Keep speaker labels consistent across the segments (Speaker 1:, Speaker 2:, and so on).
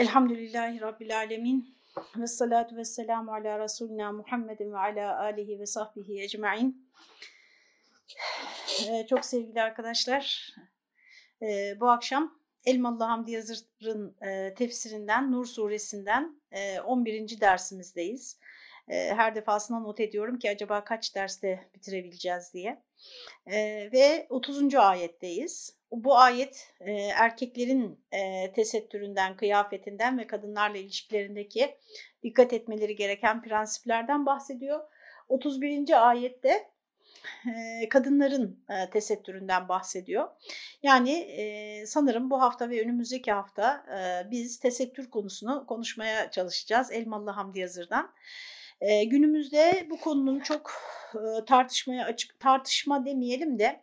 Speaker 1: Elhamdülillahi Rabbil Alemin ve salatu ve selamu ala Resulina Muhammedin ve ala alihi ve sahbihi ecma'in. Ee, çok sevgili arkadaşlar, ee, bu akşam Elmalı Hamdi Yazır'ın e, tefsirinden, Nur suresinden e, 11. dersimizdeyiz. E, her defasında not ediyorum ki acaba kaç derste bitirebileceğiz diye. E, ve 30. ayetteyiz. Bu ayet e, erkeklerin e, tesettüründen, kıyafetinden ve kadınlarla ilişkilerindeki dikkat etmeleri gereken prensiplerden bahsediyor. 31. ayette kadınların tesettüründen bahsediyor. Yani sanırım bu hafta ve önümüzdeki hafta biz tesettür konusunu konuşmaya çalışacağız Elmalı Hamdi Yazır'dan. E, günümüzde bu konunun çok e, tartışmaya açık, tartışma demeyelim de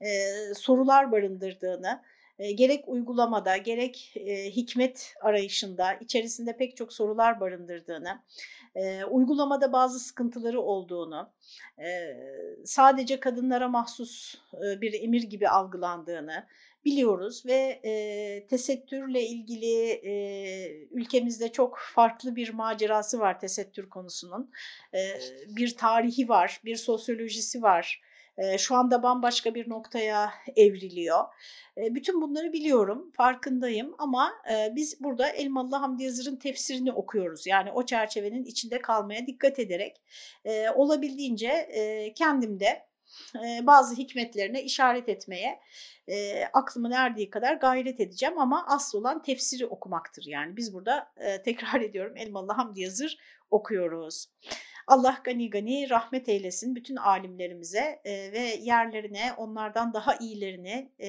Speaker 1: e, sorular barındırdığını, e, gerek uygulamada gerek e, hikmet arayışında içerisinde pek çok sorular barındırdığını, e, uygulamada bazı sıkıntıları olduğunu, e, sadece kadınlara mahsus e, bir emir gibi algılandığını biliyoruz ve e, tesettürle ilgili e, ülkemizde çok farklı bir macerası var tesettür konusunun. E, bir tarihi var, bir sosyolojisi var şu anda bambaşka bir noktaya evriliyor. Bütün bunları biliyorum, farkındayım ama biz burada Elmalı Hamdi Yazır'ın tefsirini okuyoruz. Yani o çerçevenin içinde kalmaya dikkat ederek olabildiğince kendimde bazı hikmetlerine işaret etmeye e, aklımın erdiği kadar gayret edeceğim ama asıl olan tefsiri okumaktır. Yani biz burada e, tekrar ediyorum Elmalı Hamdi Yazır okuyoruz. Allah gani gani rahmet eylesin bütün alimlerimize e, ve yerlerine onlardan daha iyilerini e,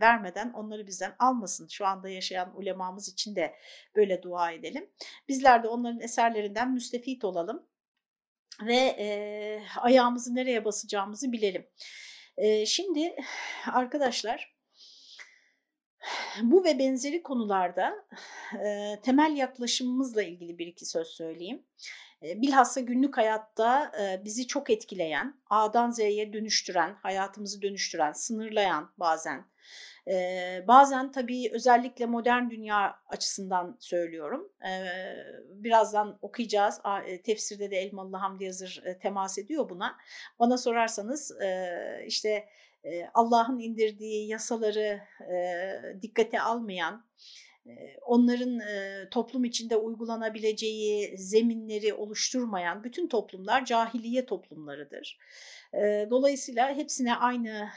Speaker 1: vermeden onları bizden almasın. Şu anda yaşayan ulemamız için de böyle dua edelim. Bizler de onların eserlerinden müstefit olalım ve e, ayağımızı nereye basacağımızı bilelim. E, şimdi arkadaşlar bu ve benzeri konularda e, temel yaklaşımımızla ilgili bir iki söz söyleyeyim. Bilhassa günlük hayatta bizi çok etkileyen, A'dan Z'ye dönüştüren, hayatımızı dönüştüren, sınırlayan bazen, bazen tabii özellikle modern dünya açısından söylüyorum. Birazdan okuyacağız, tefsirde de Elmalı Hamdi Yazır temas ediyor buna. Bana sorarsanız işte Allah'ın indirdiği yasaları dikkate almayan, onların toplum içinde uygulanabileceği zeminleri oluşturmayan bütün toplumlar cahiliye toplumlarıdır. Dolayısıyla hepsine aynı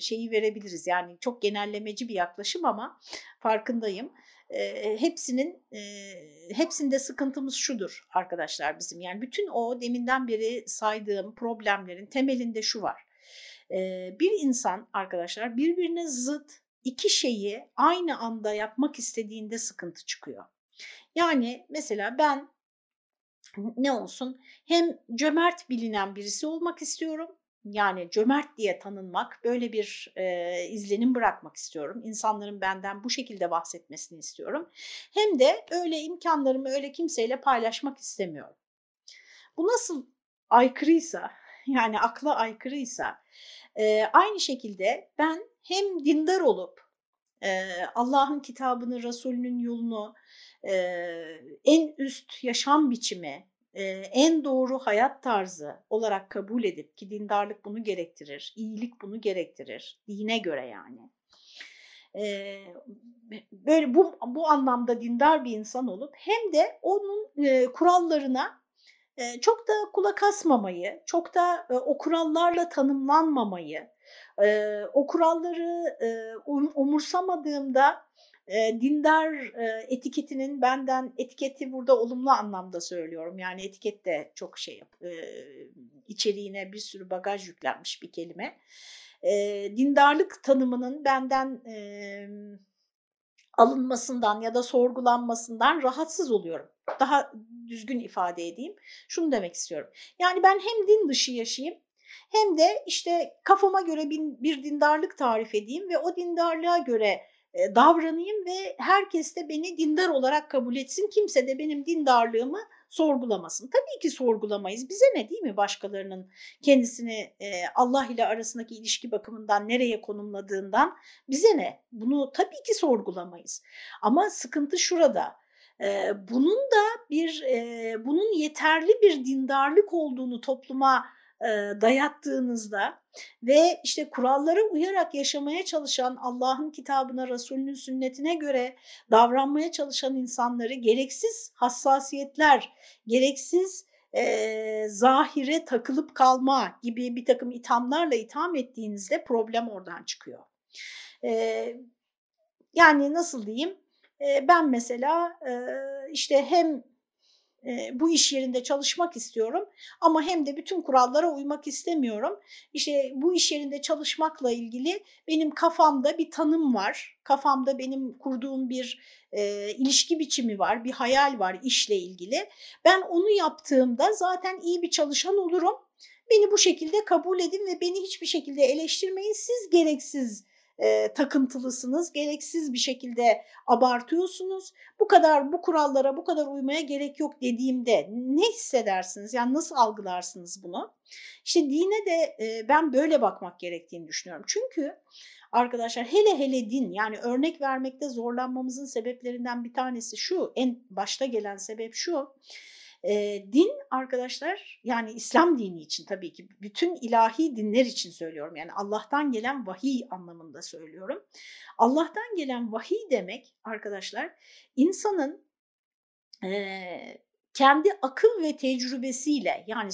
Speaker 1: şeyi verebiliriz. Yani çok genellemeci bir yaklaşım ama farkındayım. Hepsinin hepsinde sıkıntımız şudur arkadaşlar bizim. Yani bütün o deminden beri saydığım problemlerin temelinde şu var. Bir insan arkadaşlar birbirine zıt iki şeyi aynı anda yapmak istediğinde sıkıntı çıkıyor. Yani mesela ben ne olsun hem cömert bilinen birisi olmak istiyorum. Yani cömert diye tanınmak, böyle bir e, izlenim bırakmak istiyorum. İnsanların benden bu şekilde bahsetmesini istiyorum. Hem de öyle imkanlarımı öyle kimseyle paylaşmak istemiyorum. Bu nasıl aykırıysa, yani akla aykırıysa, e, aynı şekilde ben hem dindar olup e, Allah'ın kitabını, Resulünün yolunu, e, en üst yaşam biçimi, e, en doğru hayat tarzı olarak kabul edip ki dindarlık bunu gerektirir, iyilik bunu gerektirir, dine göre yani. E, böyle bu, bu anlamda dindar bir insan olup hem de onun e, kurallarına çok da kulak asmamayı, çok da o kurallarla tanımlanmamayı, o kuralları um, umursamadığımda dindar etiketinin benden etiketi burada olumlu anlamda söylüyorum. Yani etiket de çok şey içeriğine bir sürü bagaj yüklenmiş bir kelime. Dindarlık tanımının benden alınmasından ya da sorgulanmasından rahatsız oluyorum. Daha düzgün ifade edeyim. Şunu demek istiyorum. Yani ben hem din dışı yaşayayım hem de işte kafama göre bir dindarlık tarif edeyim ve o dindarlığa göre davranayım ve herkes de beni dindar olarak kabul etsin. Kimse de benim dindarlığımı sorgulamasın. Tabii ki sorgulamayız. Bize ne değil mi başkalarının kendisini e, Allah ile arasındaki ilişki bakımından nereye konumladığından bize ne? Bunu tabii ki sorgulamayız. Ama sıkıntı şurada. Bunun da bir bunun yeterli bir dindarlık olduğunu topluma dayattığınızda ve işte kurallara uyarak yaşamaya çalışan Allah'ın kitabına, Resulünün sünnetine göre davranmaya çalışan insanları gereksiz hassasiyetler, gereksiz e, zahire takılıp kalma gibi bir takım ithamlarla itham ettiğinizde problem oradan çıkıyor. E, yani nasıl diyeyim? E, ben mesela e, işte hem bu iş yerinde çalışmak istiyorum ama hem de bütün kurallara uymak istemiyorum. İşte bu iş yerinde çalışmakla ilgili benim kafamda bir tanım var. Kafamda benim kurduğum bir e, ilişki biçimi var, bir hayal var işle ilgili. Ben onu yaptığımda zaten iyi bir çalışan olurum. Beni bu şekilde kabul edin ve beni hiçbir şekilde eleştirmeyin. Siz gereksiz e, takıntılısınız, gereksiz bir şekilde abartıyorsunuz. Bu kadar bu kurallara bu kadar uymaya gerek yok dediğimde ne hissedersiniz? Yani nasıl algılarsınız bunu? İşte dine de e, ben böyle bakmak gerektiğini düşünüyorum. Çünkü arkadaşlar hele hele din yani örnek vermekte zorlanmamızın sebeplerinden bir tanesi şu en başta gelen sebep şu e, din arkadaşlar yani İslam dini için tabii ki bütün ilahi dinler için söylüyorum. Yani Allah'tan gelen vahiy anlamında söylüyorum. Allah'tan gelen vahiy demek arkadaşlar insanın e, kendi akıl ve tecrübesiyle yani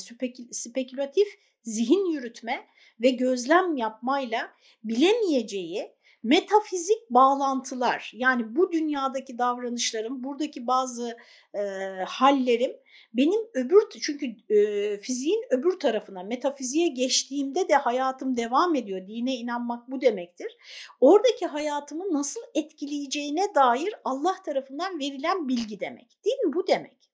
Speaker 1: spekülatif zihin yürütme ve gözlem yapmayla bilemeyeceği metafizik bağlantılar yani bu dünyadaki davranışlarım, buradaki bazı e, hallerim benim öbür çünkü e, fiziğin öbür tarafına metafiziğe geçtiğimde de hayatım devam ediyor. Dine inanmak bu demektir. Oradaki hayatımı nasıl etkileyeceğine dair Allah tarafından verilen bilgi demek. Mi? Bu demek.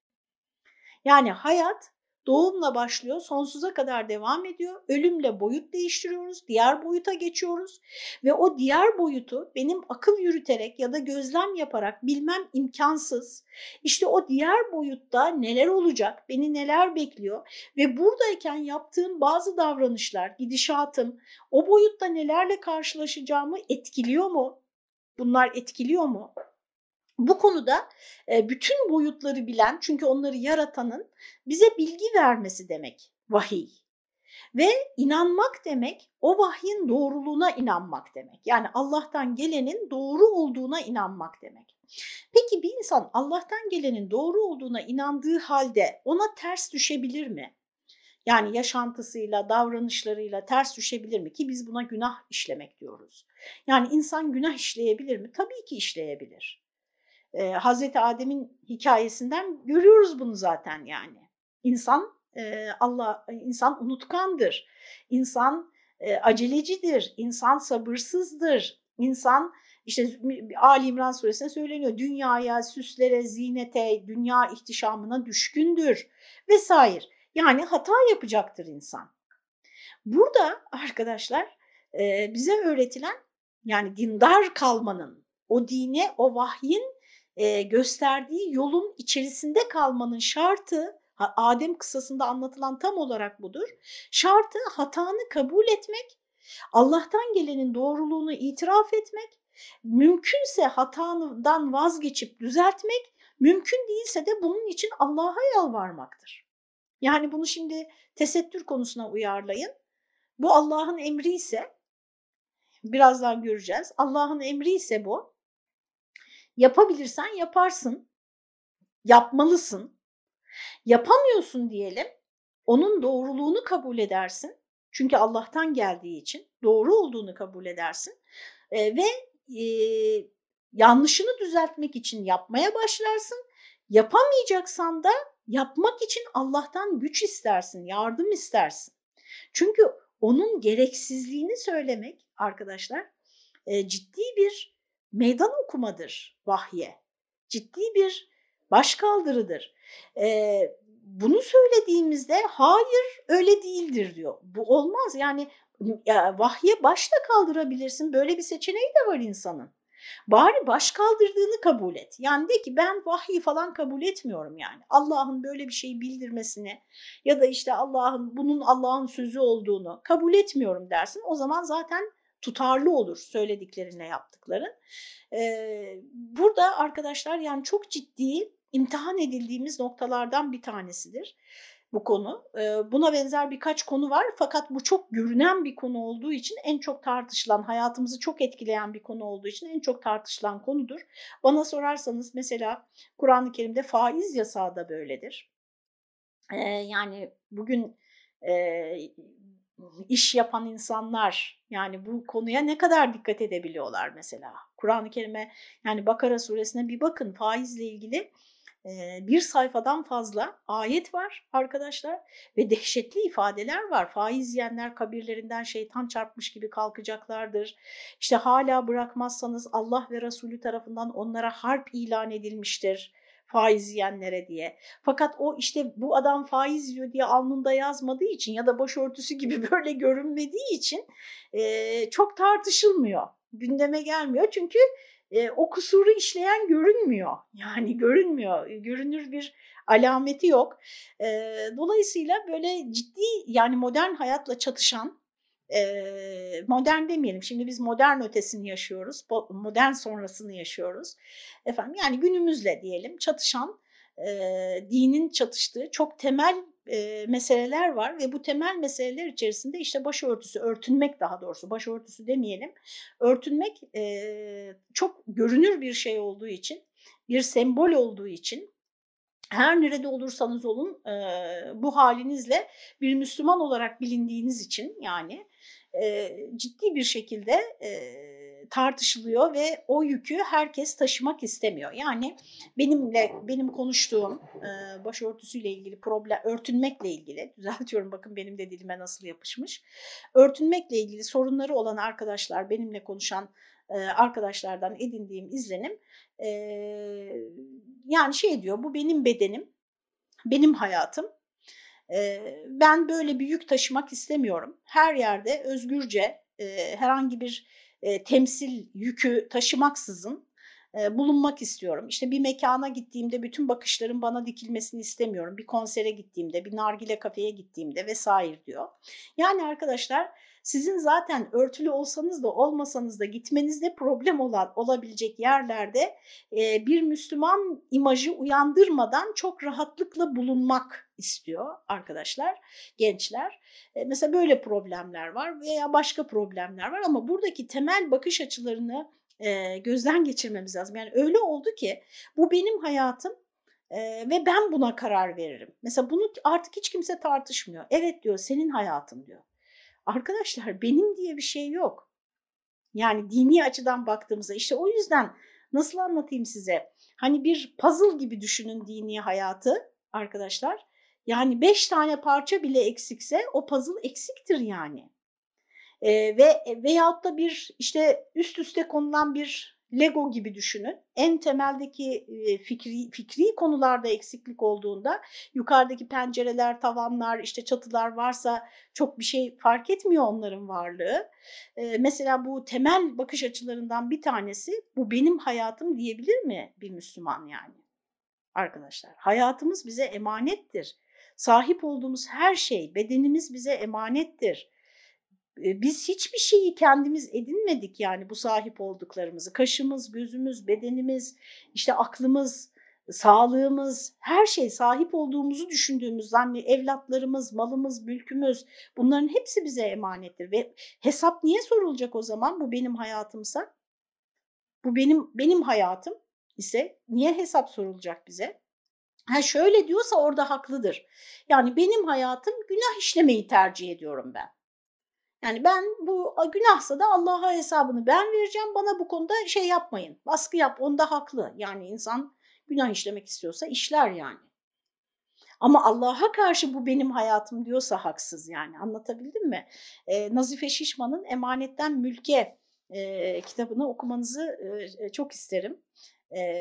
Speaker 1: Yani hayat Doğumla başlıyor, sonsuza kadar devam ediyor. Ölümle boyut değiştiriyoruz, diğer boyuta geçiyoruz ve o diğer boyutu benim akıl yürüterek ya da gözlem yaparak bilmem imkansız. İşte o diğer boyutta neler olacak, beni neler bekliyor ve buradayken yaptığım bazı davranışlar, gidişatım o boyutta nelerle karşılaşacağımı etkiliyor mu? Bunlar etkiliyor mu? Bu konuda bütün boyutları bilen çünkü onları yaratanın bize bilgi vermesi demek vahiy. Ve inanmak demek o vahyin doğruluğuna inanmak demek. Yani Allah'tan gelenin doğru olduğuna inanmak demek. Peki bir insan Allah'tan gelenin doğru olduğuna inandığı halde ona ters düşebilir mi? Yani yaşantısıyla, davranışlarıyla ters düşebilir mi ki biz buna günah işlemek diyoruz. Yani insan günah işleyebilir mi? Tabii ki işleyebilir e, Hazreti Adem'in hikayesinden görüyoruz bunu zaten yani. İnsan e, Allah insan unutkandır. İnsan e, acelecidir. İnsan sabırsızdır. İnsan işte Ali İmran suresinde söyleniyor. Dünyaya, süslere, zinete, dünya ihtişamına düşkündür vesaire. Yani hata yapacaktır insan. Burada arkadaşlar bize öğretilen yani dindar kalmanın, o dine, o vahyin e, gösterdiği yolun içerisinde kalmanın şartı, Adem kısasında anlatılan tam olarak budur. Şartı hatanı kabul etmek, Allah'tan gelenin doğruluğunu itiraf etmek, mümkünse hatandan vazgeçip düzeltmek, mümkün değilse de bunun için Allah'a yalvarmaktır. Yani bunu şimdi tesettür konusuna uyarlayın. Bu Allah'ın emri ise, birazdan göreceğiz, Allah'ın emri ise bu, Yapabilirsen yaparsın. Yapmalısın. Yapamıyorsun diyelim. Onun doğruluğunu kabul edersin. Çünkü Allah'tan geldiği için doğru olduğunu kabul edersin. E, ve e, yanlışını düzeltmek için yapmaya başlarsın. Yapamayacaksan da yapmak için Allah'tan güç istersin, yardım istersin. Çünkü onun gereksizliğini söylemek arkadaşlar e, ciddi bir meydan okumadır vahye. Ciddi bir başkaldırıdır. Ee, bunu söylediğimizde hayır öyle değildir diyor. Bu olmaz yani ya, vahye başta kaldırabilirsin böyle bir seçeneği de var insanın. Bari baş kaldırdığını kabul et. Yani de ki ben vahyi falan kabul etmiyorum yani. Allah'ın böyle bir şeyi bildirmesini ya da işte Allah'ın bunun Allah'ın sözü olduğunu kabul etmiyorum dersin. O zaman zaten tutarlı olur söylediklerine yaptıkların. Ee, burada arkadaşlar yani çok ciddi imtihan edildiğimiz noktalardan bir tanesidir bu konu. Buna benzer birkaç konu var fakat bu çok görünen bir konu olduğu için en çok tartışılan, hayatımızı çok etkileyen bir konu olduğu için en çok tartışılan konudur. Bana sorarsanız mesela Kur'an-ı Kerim'de faiz yasağı da böyledir. Yani bugün iş yapan insanlar yani bu konuya ne kadar dikkat edebiliyorlar mesela. Kur'an-ı Kerim'e yani Bakara suresine bir bakın faizle ilgili bir sayfadan fazla ayet var arkadaşlar ve dehşetli ifadeler var. Faiz yiyenler kabirlerinden şeytan çarpmış gibi kalkacaklardır. İşte hala bırakmazsanız Allah ve Resulü tarafından onlara harp ilan edilmiştir faiz yiyenlere diye. Fakat o işte bu adam faiz yiyor diye alnında yazmadığı için ya da başörtüsü gibi böyle görünmediği için e, çok tartışılmıyor. Gündeme gelmiyor çünkü e, o kusuru işleyen görünmüyor. Yani görünmüyor, görünür bir alameti yok. E, dolayısıyla böyle ciddi yani modern hayatla çatışan, modern demeyelim şimdi biz modern ötesini yaşıyoruz, modern sonrasını yaşıyoruz. Efendim yani günümüzle diyelim çatışan, dinin çatıştığı çok temel meseleler var ve bu temel meseleler içerisinde işte başörtüsü, örtünmek daha doğrusu başörtüsü demeyelim. Örtünmek çok görünür bir şey olduğu için, bir sembol olduğu için her nerede olursanız olun e, bu halinizle bir Müslüman olarak bilindiğiniz için yani e, ciddi bir şekilde e, tartışılıyor ve o yükü herkes taşımak istemiyor. Yani benimle benim konuştuğum e, başörtüsüyle ilgili problem, örtünmekle ilgili düzeltiyorum bakın benim de dilime nasıl yapışmış. Örtünmekle ilgili sorunları olan arkadaşlar benimle konuşan e, arkadaşlardan edindiğim izlenim e, yani şey diyor bu benim bedenim, benim hayatım. Ben böyle bir yük taşımak istemiyorum. Her yerde özgürce herhangi bir temsil yükü taşımaksızın bulunmak istiyorum. İşte bir mekana gittiğimde bütün bakışların bana dikilmesini istemiyorum. Bir konsere gittiğimde, bir nargile kafeye gittiğimde vesaire diyor. Yani arkadaşlar sizin zaten örtülü olsanız da olmasanız da gitmenizde problem olan olabilecek yerlerde e, bir Müslüman imajı uyandırmadan çok rahatlıkla bulunmak istiyor arkadaşlar, gençler. E, mesela böyle problemler var veya başka problemler var ama buradaki temel bakış açılarını e, gözden geçirmemiz lazım. Yani öyle oldu ki bu benim hayatım e, ve ben buna karar veririm. Mesela bunu artık hiç kimse tartışmıyor. Evet diyor senin hayatın diyor. Arkadaşlar benim diye bir şey yok. Yani dini açıdan baktığımızda işte o yüzden nasıl anlatayım size? Hani bir puzzle gibi düşünün dini hayatı arkadaşlar. Yani beş tane parça bile eksikse o puzzle eksiktir yani. Ee, ve veyahut da bir işte üst üste konulan bir Lego gibi düşünün. En temeldeki fikri, fikri konularda eksiklik olduğunda yukarıdaki pencereler, tavanlar, işte çatılar varsa çok bir şey fark etmiyor onların varlığı. Ee, mesela bu temel bakış açılarından bir tanesi bu benim hayatım diyebilir mi bir Müslüman yani? Arkadaşlar hayatımız bize emanettir. Sahip olduğumuz her şey, bedenimiz bize emanettir biz hiçbir şeyi kendimiz edinmedik yani bu sahip olduklarımızı. Kaşımız, gözümüz, bedenimiz, işte aklımız, sağlığımız, her şey sahip olduğumuzu düşündüğümüz zanni evlatlarımız, malımız, mülkümüz bunların hepsi bize emanettir ve hesap niye sorulacak o zaman bu benim hayatımsa? Bu benim benim hayatım ise niye hesap sorulacak bize? Ha şöyle diyorsa orada haklıdır. Yani benim hayatım günah işlemeyi tercih ediyorum ben. Yani ben bu günahsa da Allah'a hesabını ben vereceğim. Bana bu konuda şey yapmayın. Baskı yap. Onda haklı. Yani insan günah işlemek istiyorsa işler yani. Ama Allah'a karşı bu benim hayatım diyorsa haksız yani. Anlatabildim mi? Ee, Nazife Şişman'ın Emanetten Mülke e, kitabını okumanızı e, çok isterim.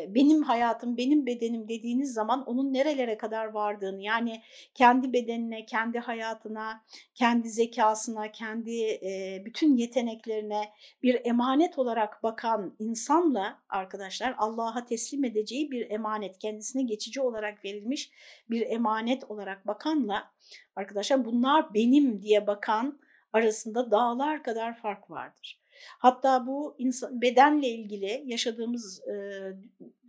Speaker 1: Benim hayatım, benim bedenim dediğiniz zaman onun nerelere kadar vardığını yani kendi bedenine, kendi hayatına, kendi zekasına, kendi bütün yeteneklerine bir emanet olarak bakan insanla arkadaşlar Allah'a teslim edeceği bir emanet, kendisine geçici olarak verilmiş bir emanet olarak bakanla arkadaşlar bunlar benim diye bakan arasında dağlar kadar fark vardır. Hatta bu insan, bedenle ilgili yaşadığımız e,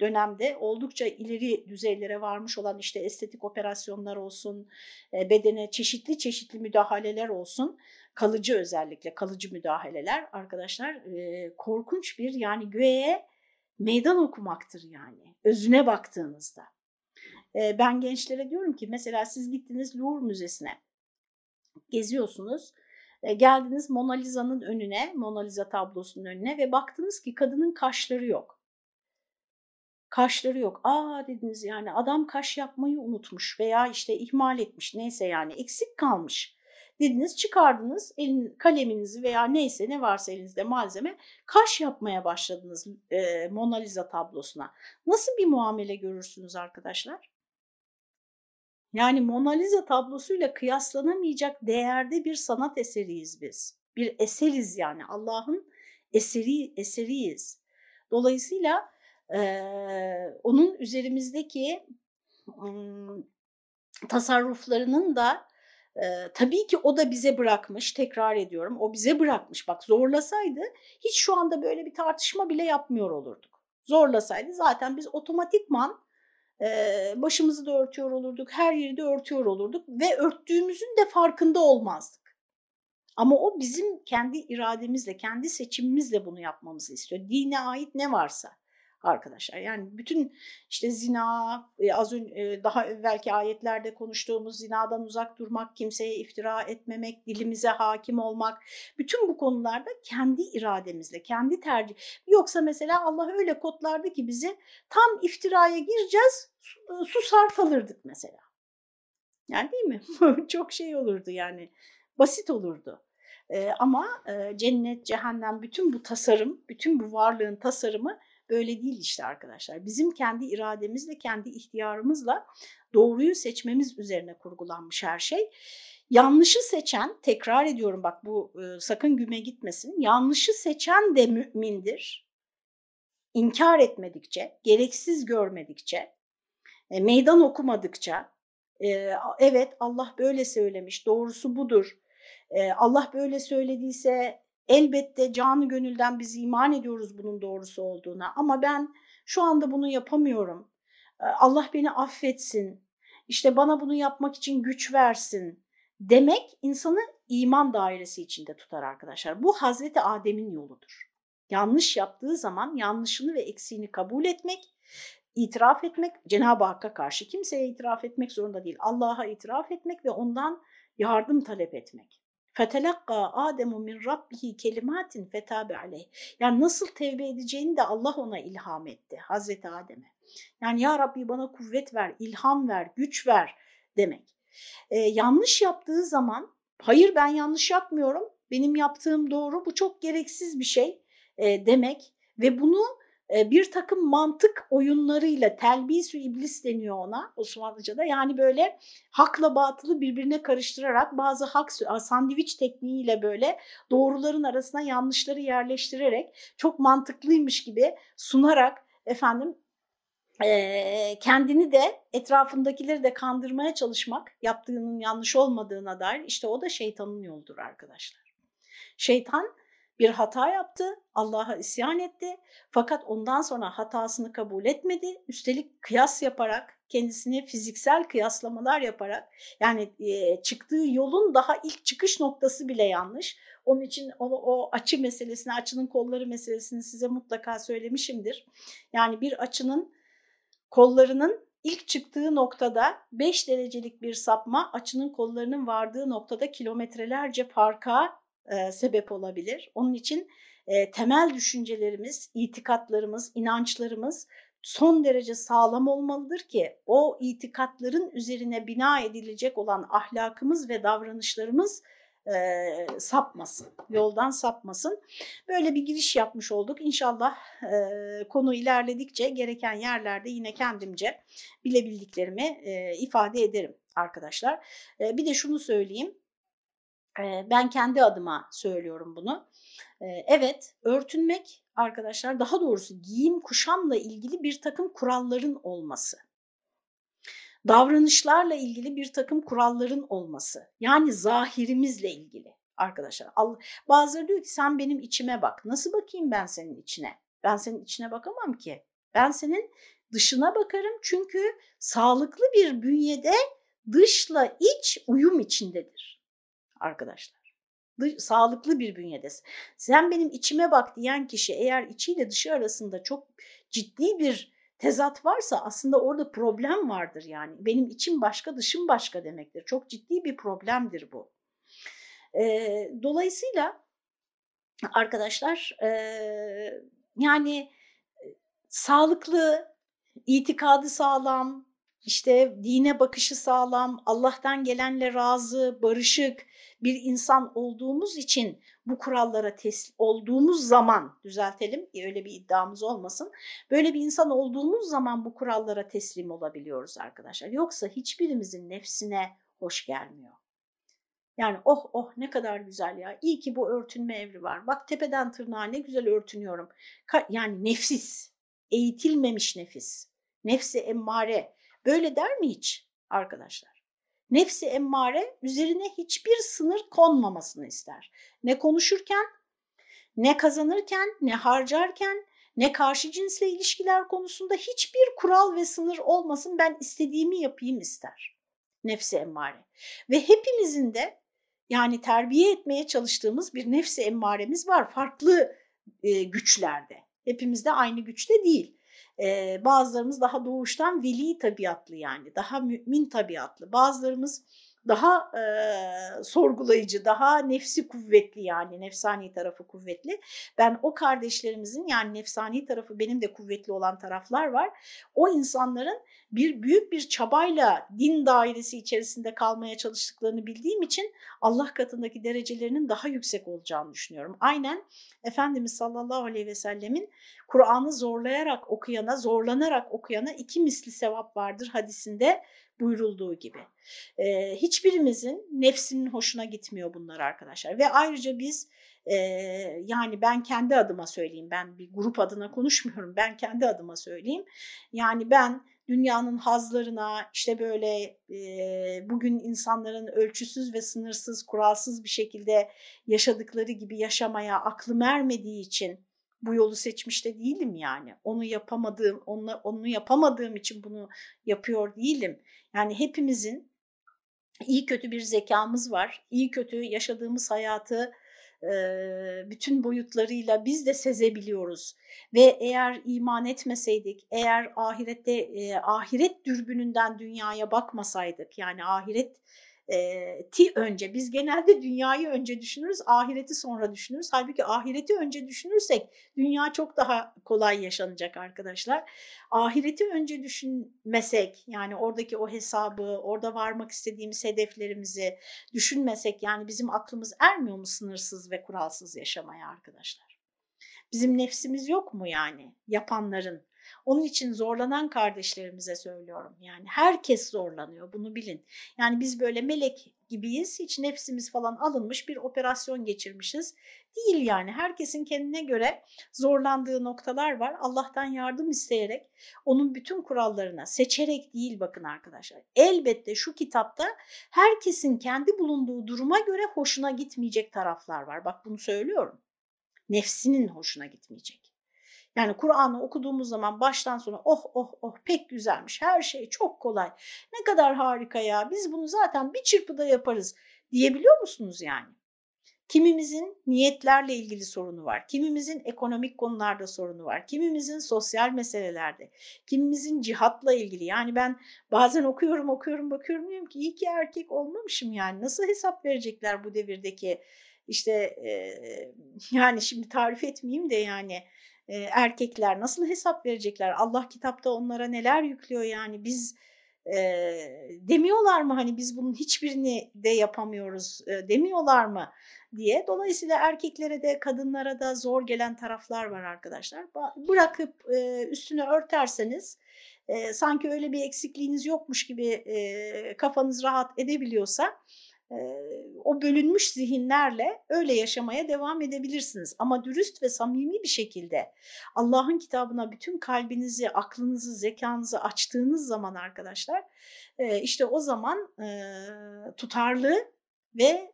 Speaker 1: dönemde oldukça ileri düzeylere varmış olan işte estetik operasyonlar olsun, e, bedene çeşitli çeşitli müdahaleler olsun, kalıcı özellikle kalıcı müdahaleler arkadaşlar e, korkunç bir yani göğe meydan okumaktır yani özüne baktığınızda. E, ben gençlere diyorum ki mesela siz gittiniz Louvre Müzesi'ne geziyorsunuz geldiniz Mona Lisa'nın önüne, Mona Lisa tablosunun önüne ve baktınız ki kadının kaşları yok. Kaşları yok. Aa dediniz yani adam kaş yapmayı unutmuş veya işte ihmal etmiş neyse yani eksik kalmış. Dediniz çıkardınız elin, kaleminizi veya neyse ne varsa elinizde malzeme kaş yapmaya başladınız e, Mona Lisa tablosuna. Nasıl bir muamele görürsünüz arkadaşlar? Yani Mona Lisa tablosuyla kıyaslanamayacak değerde bir sanat eseriyiz biz. Bir eseriz yani Allah'ın eseri eseriyiz. Dolayısıyla e, onun üzerimizdeki e, tasarruflarının da e, tabii ki o da bize bırakmış, tekrar ediyorum, o bize bırakmış. Bak zorlasaydı hiç şu anda böyle bir tartışma bile yapmıyor olurduk. Zorlasaydı zaten biz otomatikman başımızı da örtüyor olurduk, her yeri de örtüyor olurduk ve örttüğümüzün de farkında olmazdık. Ama o bizim kendi irademizle, kendi seçimimizle bunu yapmamızı istiyor. Dine ait ne varsa arkadaşlar. Yani bütün işte zina, az önce daha evvelki ayetlerde konuştuğumuz zinadan uzak durmak, kimseye iftira etmemek, dilimize hakim olmak, bütün bu konularda kendi irademizle, kendi tercih. Yoksa mesela Allah öyle kodlardı ki bizi tam iftiraya gireceğiz, su sarf alırdık mesela. Yani değil mi? Çok şey olurdu yani, basit olurdu. Ee, ama e, cennet, cehennem, bütün bu tasarım, bütün bu varlığın tasarımı Böyle değil işte arkadaşlar. Bizim kendi irademizle, kendi ihtiyarımızla doğruyu seçmemiz üzerine kurgulanmış her şey. Yanlışı seçen, tekrar ediyorum bak bu e, sakın güme gitmesin. Yanlışı seçen de mümindir. İnkar etmedikçe, gereksiz görmedikçe, e, meydan okumadıkça, e, evet Allah böyle söylemiş, doğrusu budur. E, Allah böyle söylediyse Elbette canı gönülden biz iman ediyoruz bunun doğrusu olduğuna ama ben şu anda bunu yapamıyorum. Ee, Allah beni affetsin. İşte bana bunu yapmak için güç versin demek insanı iman dairesi içinde tutar arkadaşlar. Bu Hazreti Adem'in yoludur. Yanlış yaptığı zaman yanlışını ve eksiğini kabul etmek, itiraf etmek Cenab-ı Hakk'a karşı kimseye itiraf etmek zorunda değil. Allah'a itiraf etmek ve ondan yardım talep etmek. Fetelakka Ademu min rabbihi kelimatin fetabe aleyh. Yani nasıl tevbe edeceğini de Allah ona ilham etti Hazreti Adem'e. Yani ya Rabbi bana kuvvet ver, ilham ver, güç ver demek. Ee, yanlış yaptığı zaman hayır ben yanlış yapmıyorum, benim yaptığım doğru, bu çok gereksiz bir şey e, demek ve bunu bir takım mantık oyunlarıyla telbisü iblis deniyor ona Osmanlıca'da. Yani böyle hakla batılı birbirine karıştırarak bazı hak sandviç tekniğiyle böyle doğruların arasına yanlışları yerleştirerek çok mantıklıymış gibi sunarak efendim kendini de etrafındakileri de kandırmaya çalışmak yaptığının yanlış olmadığına dair işte o da şeytanın yoludur arkadaşlar. Şeytan bir hata yaptı, Allah'a isyan etti fakat ondan sonra hatasını kabul etmedi. Üstelik kıyas yaparak, kendisine fiziksel kıyaslamalar yaparak yani e, çıktığı yolun daha ilk çıkış noktası bile yanlış. Onun için o, o açı meselesini, açının kolları meselesini size mutlaka söylemişimdir. Yani bir açının kollarının ilk çıktığı noktada 5 derecelik bir sapma açının kollarının vardığı noktada kilometrelerce farka e, sebep olabilir. Onun için e, temel düşüncelerimiz, itikatlarımız, inançlarımız son derece sağlam olmalıdır ki o itikatların üzerine bina edilecek olan ahlakımız ve davranışlarımız e, sapmasın, yoldan sapmasın. Böyle bir giriş yapmış olduk. İnşallah e, konu ilerledikçe gereken yerlerde yine kendimce bilebildiklerimi e, ifade ederim arkadaşlar. E, bir de şunu söyleyeyim. Ben kendi adıma söylüyorum bunu. Evet, örtünmek arkadaşlar daha doğrusu giyim kuşamla ilgili bir takım kuralların olması davranışlarla ilgili bir takım kuralların olması. Yani zahirimizle ilgili arkadaşlar. Bazıları diyor ki sen benim içime bak. Nasıl bakayım ben senin içine? Ben senin içine bakamam ki. Ben senin dışına bakarım çünkü sağlıklı bir bünyede dışla iç uyum içindedir arkadaşlar. Dış, sağlıklı bir bünyedesin. Sen benim içime bak diyen kişi eğer içiyle dışı arasında çok ciddi bir tezat varsa aslında orada problem vardır yani. Benim içim başka dışım başka demektir. Çok ciddi bir problemdir bu. E, dolayısıyla arkadaşlar e, yani sağlıklı, itikadı sağlam, işte dine bakışı sağlam, Allah'tan gelenle razı, barışık bir insan olduğumuz için bu kurallara teslim olduğumuz zaman düzeltelim öyle bir iddiamız olmasın. Böyle bir insan olduğumuz zaman bu kurallara teslim olabiliyoruz arkadaşlar. Yoksa hiçbirimizin nefsine hoş gelmiyor. Yani oh oh ne kadar güzel ya. İyi ki bu örtünme evri var. Bak tepeden tırnağa ne güzel örtünüyorum. yani nefis, eğitilmemiş nefis, nefsi emmare. Böyle der mi hiç arkadaşlar? Nefsi emmare üzerine hiçbir sınır konmamasını ister. Ne konuşurken, ne kazanırken, ne harcarken, ne karşı cinsle ilişkiler konusunda hiçbir kural ve sınır olmasın ben istediğimi yapayım ister. Nefsi emmare. Ve hepimizin de yani terbiye etmeye çalıştığımız bir nefsi emmaremiz var farklı güçlerde. Hepimizde aynı güçte değil. Ee, bazılarımız daha doğuştan veli tabiatlı yani daha mümin tabiatlı. Bazılarımız daha e, sorgulayıcı, daha nefsi kuvvetli yani nefsani tarafı kuvvetli. Ben o kardeşlerimizin yani nefsani tarafı benim de kuvvetli olan taraflar var. O insanların bir büyük bir çabayla din dairesi içerisinde kalmaya çalıştıklarını bildiğim için Allah katındaki derecelerinin daha yüksek olacağını düşünüyorum. Aynen Efendimiz sallallahu aleyhi ve sellemin Kur'an'ı zorlayarak okuyana, zorlanarak okuyana iki misli sevap vardır hadisinde buyurulduğu gibi. E, hiçbirimizin nefsinin hoşuna gitmiyor bunlar arkadaşlar. Ve ayrıca biz e, yani ben kendi adıma söyleyeyim, ben bir grup adına konuşmuyorum, ben kendi adıma söyleyeyim. Yani ben dünyanın hazlarına işte böyle e, bugün insanların ölçüsüz ve sınırsız, kuralsız bir şekilde yaşadıkları gibi yaşamaya aklım ermediği için bu yolu seçmiş de değilim yani. Onu yapamadığım, onu, onu yapamadığım için bunu yapıyor değilim. Yani hepimizin iyi kötü bir zekamız var. İyi kötü yaşadığımız hayatı bütün boyutlarıyla biz de sezebiliyoruz. Ve eğer iman etmeseydik, eğer ahirette ahiret dürbününden dünyaya bakmasaydık, yani ahiret ti önce biz genelde dünyayı önce düşünürüz ahireti sonra düşünürüz. Halbuki ahireti önce düşünürsek dünya çok daha kolay yaşanacak arkadaşlar. Ahireti önce düşünmesek yani oradaki o hesabı orada varmak istediğimiz hedeflerimizi düşünmesek yani bizim aklımız ermiyor mu sınırsız ve kuralsız yaşamaya arkadaşlar? Bizim nefsimiz yok mu yani yapanların onun için zorlanan kardeşlerimize söylüyorum. Yani herkes zorlanıyor bunu bilin. Yani biz böyle melek gibiyiz. Hiç nefsimiz falan alınmış bir operasyon geçirmişiz. Değil yani. Herkesin kendine göre zorlandığı noktalar var. Allah'tan yardım isteyerek onun bütün kurallarına seçerek değil bakın arkadaşlar. Elbette şu kitapta herkesin kendi bulunduğu duruma göre hoşuna gitmeyecek taraflar var. Bak bunu söylüyorum. Nefsinin hoşuna gitmeyecek. Yani Kur'an'ı okuduğumuz zaman baştan sona oh oh oh pek güzelmiş her şey çok kolay ne kadar harika ya biz bunu zaten bir çırpıda yaparız diyebiliyor musunuz yani? Kimimizin niyetlerle ilgili sorunu var, kimimizin ekonomik konularda sorunu var, kimimizin sosyal meselelerde, kimimizin cihatla ilgili. Yani ben bazen okuyorum okuyorum bakıyorum diyorum ki iyi ki erkek olmamışım yani nasıl hesap verecekler bu devirdeki işte e, yani şimdi tarif etmeyeyim de yani e, erkekler nasıl hesap verecekler? Allah kitapta onlara neler yüklüyor yani biz E, demiyorlar mı hani biz bunun hiçbirini de yapamıyoruz e, demiyorlar mı diye. Dolayısıyla erkeklere de kadınlara da zor gelen taraflar var arkadaşlar. Bırakıp e, üstüne örterseniz e, sanki öyle bir eksikliğiniz yokmuş gibi e, kafanız rahat edebiliyorsa o bölünmüş zihinlerle öyle yaşamaya devam edebilirsiniz. Ama dürüst ve samimi bir şekilde Allah'ın kitabına bütün kalbinizi, aklınızı, zekanızı açtığınız zaman arkadaşlar işte o zaman tutarlı ve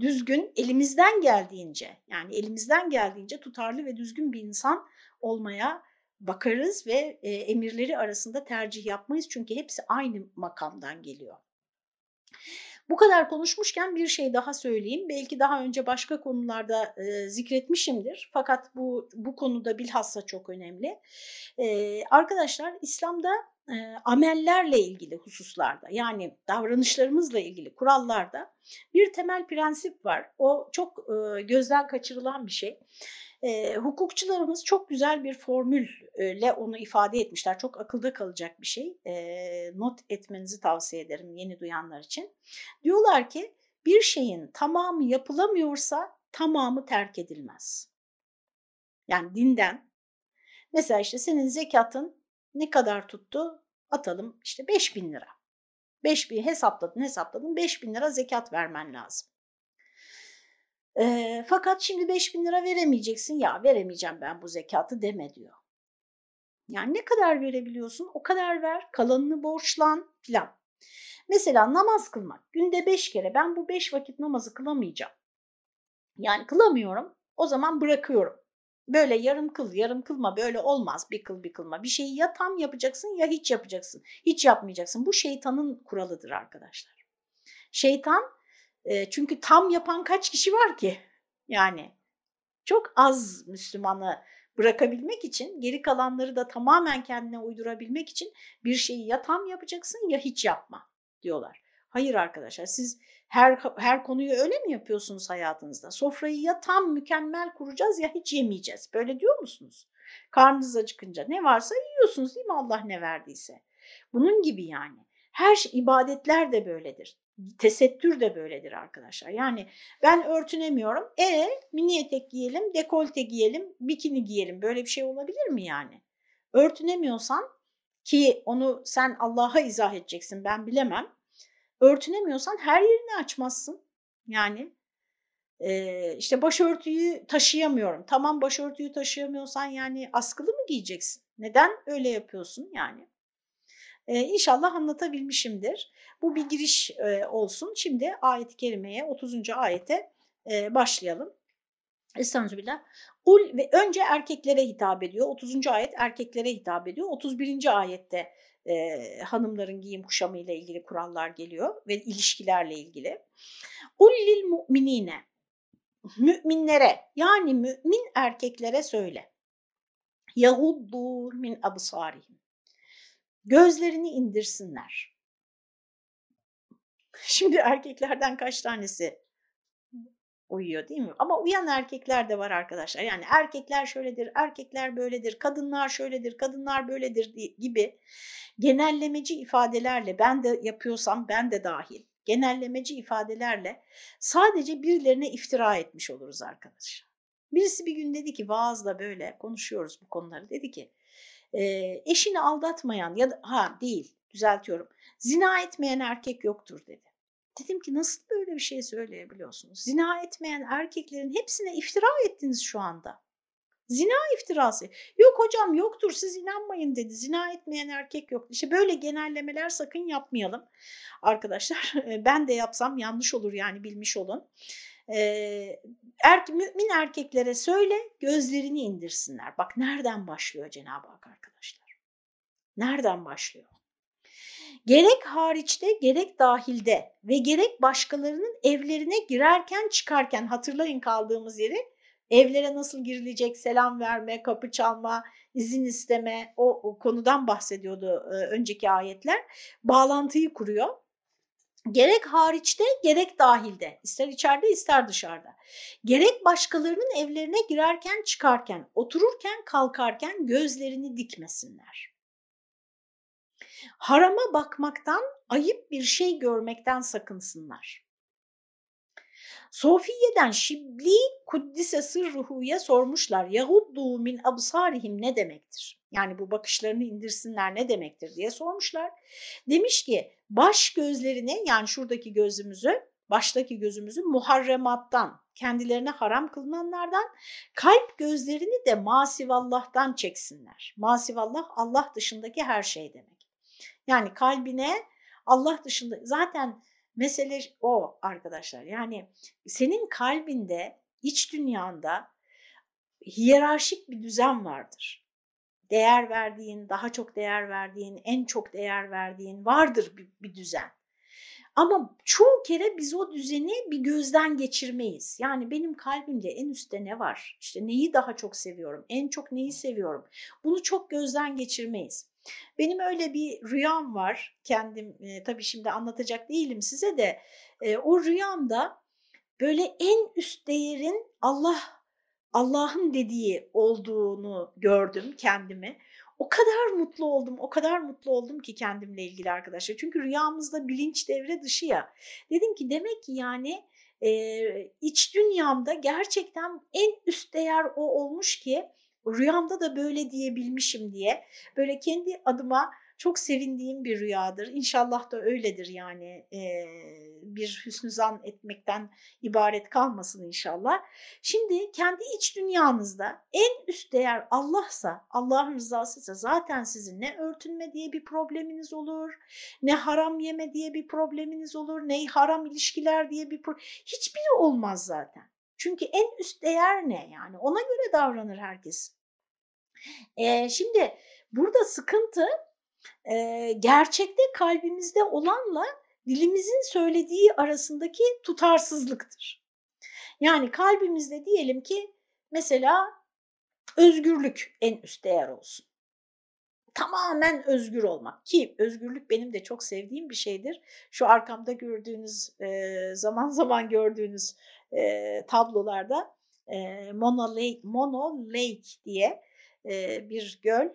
Speaker 1: düzgün elimizden geldiğince yani elimizden geldiğince tutarlı ve düzgün bir insan olmaya bakarız ve emirleri arasında tercih yapmayız çünkü hepsi aynı makamdan geliyor. Bu kadar konuşmuşken bir şey daha söyleyeyim. Belki daha önce başka konularda e, zikretmişimdir. Fakat bu bu konuda bilhassa çok önemli. E, arkadaşlar İslam'da e, amellerle ilgili hususlarda yani davranışlarımızla ilgili kurallarda bir temel prensip var. O çok e, gözden kaçırılan bir şey. E, hukukçularımız çok güzel bir formülle onu ifade etmişler. Çok akılda kalacak bir şey. E, not etmenizi tavsiye ederim yeni duyanlar için. Diyorlar ki bir şeyin tamamı yapılamıyorsa tamamı terk edilmez. Yani dinden. Mesela işte senin zekatın ne kadar tuttu? Atalım işte 5 bin lira. 5 bin hesapladın hesapladın 5 bin lira zekat vermen lazım. E, fakat şimdi 5 bin lira veremeyeceksin ya veremeyeceğim ben bu zekatı deme diyor. Yani ne kadar verebiliyorsun o kadar ver kalanını borçlan filan. Mesela namaz kılmak günde 5 kere ben bu 5 vakit namazı kılamayacağım. Yani kılamıyorum o zaman bırakıyorum. Böyle yarım kıl, yarım kılma böyle olmaz bir kıl bir kılma. Bir şeyi ya tam yapacaksın ya hiç yapacaksın. Hiç yapmayacaksın. Bu şeytanın kuralıdır arkadaşlar. Şeytan e, çünkü tam yapan kaç kişi var ki? Yani çok az Müslümanı bırakabilmek için, geri kalanları da tamamen kendine uydurabilmek için bir şeyi ya tam yapacaksın ya hiç yapma diyorlar. Hayır arkadaşlar siz her her konuyu öyle mi yapıyorsunuz hayatınızda? Sofrayı ya tam mükemmel kuracağız ya hiç yemeyeceğiz. Böyle diyor musunuz? Karnınız acıkınca ne varsa yiyorsunuz değil mi Allah ne verdiyse? Bunun gibi yani. Her şey, ibadetler de böyledir tesettür de böyledir arkadaşlar. Yani ben örtünemiyorum. E mini etek giyelim, dekolte giyelim, bikini giyelim. Böyle bir şey olabilir mi yani? Örtünemiyorsan ki onu sen Allah'a izah edeceksin ben bilemem. Örtünemiyorsan her yerini açmazsın. Yani e, işte başörtüyü taşıyamıyorum. Tamam başörtüyü taşıyamıyorsan yani askılı mı giyeceksin? Neden öyle yapıyorsun yani? E, inşallah anlatabilmişimdir. Bu bir giriş e, olsun. Şimdi ayet-i kerimeye 30. ayete e, başlayalım. Estağfirullah. Ul ve önce erkeklere hitap ediyor. 30. ayet erkeklere hitap ediyor. 31. ayette e, hanımların giyim kuşamı ile ilgili kurallar geliyor ve ilişkilerle ilgili. Ullil mu'minine müminlere yani mümin erkeklere söyle. Yahuddu min absarihim. Gözlerini indirsinler. Şimdi erkeklerden kaç tanesi uyuyor değil mi? Ama uyan erkekler de var arkadaşlar. Yani erkekler şöyledir, erkekler böyledir, kadınlar şöyledir, kadınlar böyledir gibi genellemeci ifadelerle ben de yapıyorsam ben de dahil genellemeci ifadelerle sadece birilerine iftira etmiş oluruz arkadaşlar. Birisi bir gün dedi ki vaazla böyle konuşuyoruz bu konuları dedi ki e, eşini aldatmayan ya da ha değil düzeltiyorum zina etmeyen erkek yoktur dedi. Dedim ki nasıl böyle bir şey söyleyebiliyorsunuz? Zina etmeyen erkeklerin hepsine iftira ettiniz şu anda. Zina iftirası. Yok hocam yoktur siz inanmayın dedi. Zina etmeyen erkek yok. İşte böyle genellemeler sakın yapmayalım arkadaşlar. Ben de yapsam yanlış olur yani bilmiş olun. Er, mümin erkeklere söyle gözlerini indirsinler. Bak nereden başlıyor Cenab-ı Hak arkadaşlar? Nereden başlıyor? Gerek hariçte gerek dahilde ve gerek başkalarının evlerine girerken çıkarken hatırlayın kaldığımız yeri evlere nasıl girilecek selam verme, kapı çalma, izin isteme o, o konudan bahsediyordu e, önceki ayetler. Bağlantıyı kuruyor. Gerek hariçte gerek dahilde ister içeride ister dışarıda. Gerek başkalarının evlerine girerken çıkarken otururken kalkarken gözlerini dikmesinler. Harama bakmaktan, ayıp bir şey görmekten sakınsınlar. Sofiye'den Şibli Kuddise Sırruhu'ya sormuşlar. Yahuddu min absarihim ne demektir? Yani bu bakışlarını indirsinler ne demektir diye sormuşlar. Demiş ki baş gözlerini yani şuradaki gözümüzü baştaki gözümüzü muharremattan, kendilerine haram kılınanlardan, kalp gözlerini de masivallah'tan çeksinler. Masivallah Allah dışındaki her şey demek. Yani kalbine Allah dışında zaten mesele o arkadaşlar. Yani senin kalbinde, iç dünyanda hiyerarşik bir düzen vardır. Değer verdiğin, daha çok değer verdiğin, en çok değer verdiğin vardır bir, bir düzen. Ama çoğu kere biz o düzeni bir gözden geçirmeyiz. Yani benim kalbimde en üstte ne var? İşte neyi daha çok seviyorum? En çok neyi seviyorum? Bunu çok gözden geçirmeyiz. Benim öyle bir rüyam var. Kendim e, tabii şimdi anlatacak değilim size de. E, o rüyamda böyle en üst değerin Allah Allah'ın dediği olduğunu gördüm kendimi. O kadar mutlu oldum, o kadar mutlu oldum ki kendimle ilgili arkadaşlar. Çünkü rüyamızda bilinç devre dışı ya. Dedim ki demek ki yani e, iç dünyamda gerçekten en üst değer o olmuş ki rüyamda da böyle diyebilmişim diye böyle kendi adıma çok sevindiğim bir rüyadır. İnşallah da öyledir yani e, bir hüsnü zan etmekten ibaret kalmasın inşallah. Şimdi kendi iç dünyanızda en üst değer Allah'sa, Allah'ın rızasıysa zaten sizin ne örtünme diye bir probleminiz olur, ne haram yeme diye bir probleminiz olur, ne haram ilişkiler diye bir problem, hiçbiri olmaz zaten. Çünkü en üst değer ne yani ona göre davranır herkes. Ee, şimdi burada sıkıntı e, gerçekte kalbimizde olanla dilimizin söylediği arasındaki tutarsızlıktır. Yani kalbimizde diyelim ki mesela özgürlük en üst değer olsun. Tamamen özgür olmak ki özgürlük benim de çok sevdiğim bir şeydir. Şu arkamda gördüğünüz e, zaman zaman gördüğünüz e, tablolarda e, Mono Lake, Mono Lake diye bir göl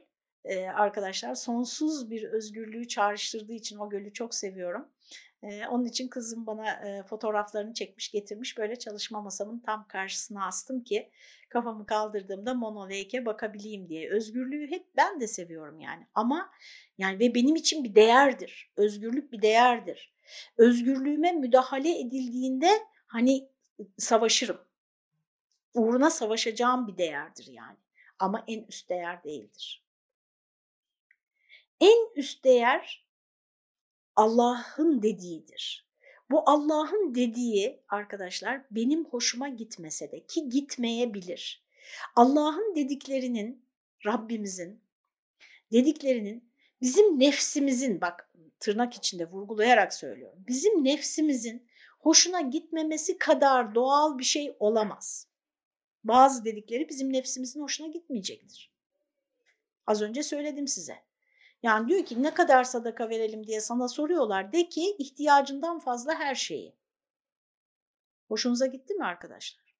Speaker 1: arkadaşlar sonsuz bir özgürlüğü çağrıştırdığı için o gölü çok seviyorum. Onun için kızım bana fotoğraflarını çekmiş getirmiş böyle çalışma masamın tam karşısına astım ki kafamı kaldırdığımda Mono Lake'e bakabileyim diye. Özgürlüğü hep ben de seviyorum yani ama yani ve benim için bir değerdir. Özgürlük bir değerdir. Özgürlüğüme müdahale edildiğinde hani savaşırım. Uğruna savaşacağım bir değerdir yani. Ama en üst değer değildir. En üst değer Allah'ın dediğidir. Bu Allah'ın dediği arkadaşlar benim hoşuma gitmese de ki gitmeyebilir. Allah'ın dediklerinin, Rabbimizin dediklerinin bizim nefsimizin bak tırnak içinde vurgulayarak söylüyorum. Bizim nefsimizin hoşuna gitmemesi kadar doğal bir şey olamaz. Bazı dedikleri bizim nefsimizin hoşuna gitmeyecektir. Az önce söyledim size. Yani diyor ki ne kadar sadaka verelim diye sana soruyorlar. De ki ihtiyacından fazla her şeyi. Hoşunuza gitti mi arkadaşlar?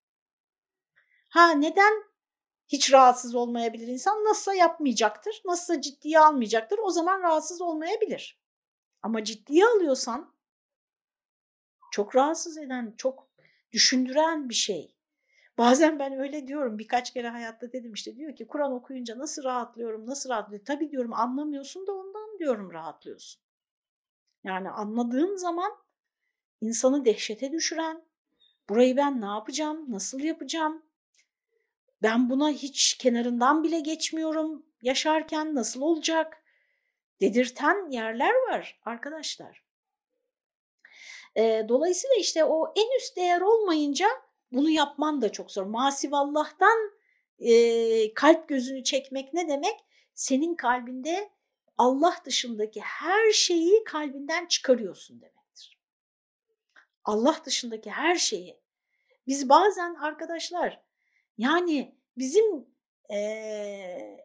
Speaker 1: Ha neden hiç rahatsız olmayabilir insan? Nasılsa yapmayacaktır, nasılsa ciddiye almayacaktır. O zaman rahatsız olmayabilir. Ama ciddiye alıyorsan çok rahatsız eden, çok düşündüren bir şey. Bazen ben öyle diyorum birkaç kere hayatta dedim işte diyor ki Kur'an okuyunca nasıl rahatlıyorum nasıl rahatlıyorum. Tabii diyorum anlamıyorsun da ondan diyorum rahatlıyorsun. Yani anladığın zaman insanı dehşete düşüren burayı ben ne yapacağım nasıl yapacağım ben buna hiç kenarından bile geçmiyorum yaşarken nasıl olacak dedirten yerler var arkadaşlar. Dolayısıyla işte o en üst değer olmayınca bunu yapman da çok zor. Masivallah'tan e, kalp gözünü çekmek ne demek? Senin kalbinde Allah dışındaki her şeyi kalbinden çıkarıyorsun demektir. Allah dışındaki her şeyi. Biz bazen arkadaşlar yani bizim e,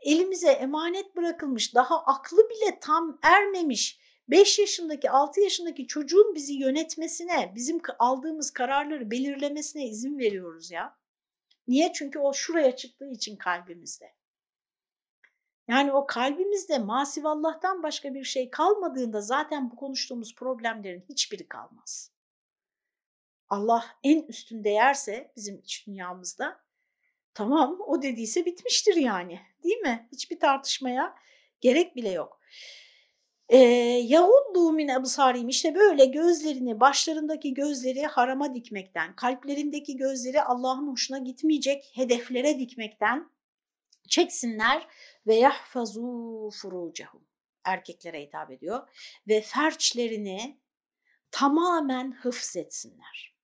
Speaker 1: elimize emanet bırakılmış daha aklı bile tam ermemiş 5 yaşındaki 6 yaşındaki çocuğun bizi yönetmesine, bizim aldığımız kararları belirlemesine izin veriyoruz ya. Niye? Çünkü o şuraya çıktığı için kalbimizde. Yani o kalbimizde masivallah'tan başka bir şey kalmadığında zaten bu konuştuğumuz problemlerin hiçbiri kalmaz. Allah en üstün değerse bizim iç dünyamızda tamam o dediyse bitmiştir yani değil mi? Hiçbir tartışmaya gerek bile yok. Ee, Yahuddu min ebsarim işte böyle gözlerini başlarındaki gözleri harama dikmekten kalplerindeki gözleri Allah'ın hoşuna gitmeyecek hedeflere dikmekten çeksinler ve yahfazu furucehum erkeklere hitap ediyor ve ferçlerini tamamen hıfzetsinler.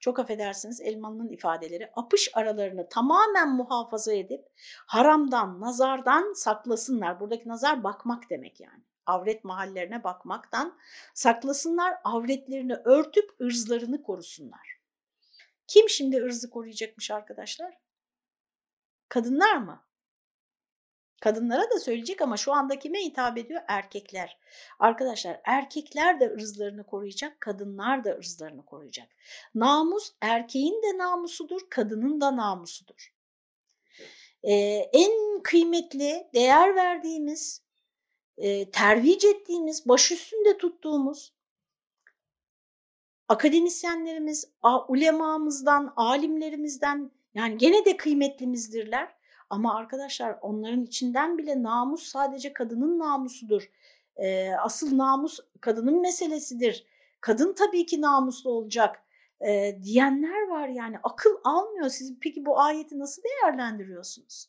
Speaker 1: Çok affedersiniz Elmalı'nın ifadeleri apış aralarını tamamen muhafaza edip haramdan, nazardan saklasınlar. Buradaki nazar bakmak demek yani. Avret mahallerine bakmaktan saklasınlar, avretlerini örtüp ırzlarını korusunlar. Kim şimdi ırzı koruyacakmış arkadaşlar? Kadınlar mı? Kadınlara da söyleyecek ama şu anda kime hitap ediyor? Erkekler. Arkadaşlar erkekler de ırzlarını koruyacak, kadınlar da ırzlarını koruyacak. Namus erkeğin de namusudur, kadının da namusudur. Ee, en kıymetli, değer verdiğimiz, e, tervic ettiğimiz, baş üstünde tuttuğumuz akademisyenlerimiz, ulemamızdan, alimlerimizden yani gene de kıymetlimizdirler. Ama arkadaşlar onların içinden bile namus sadece kadının namusudur. Asıl namus kadının meselesidir. Kadın tabii ki namuslu olacak diyenler var yani akıl almıyor. Siz peki bu ayeti nasıl değerlendiriyorsunuz?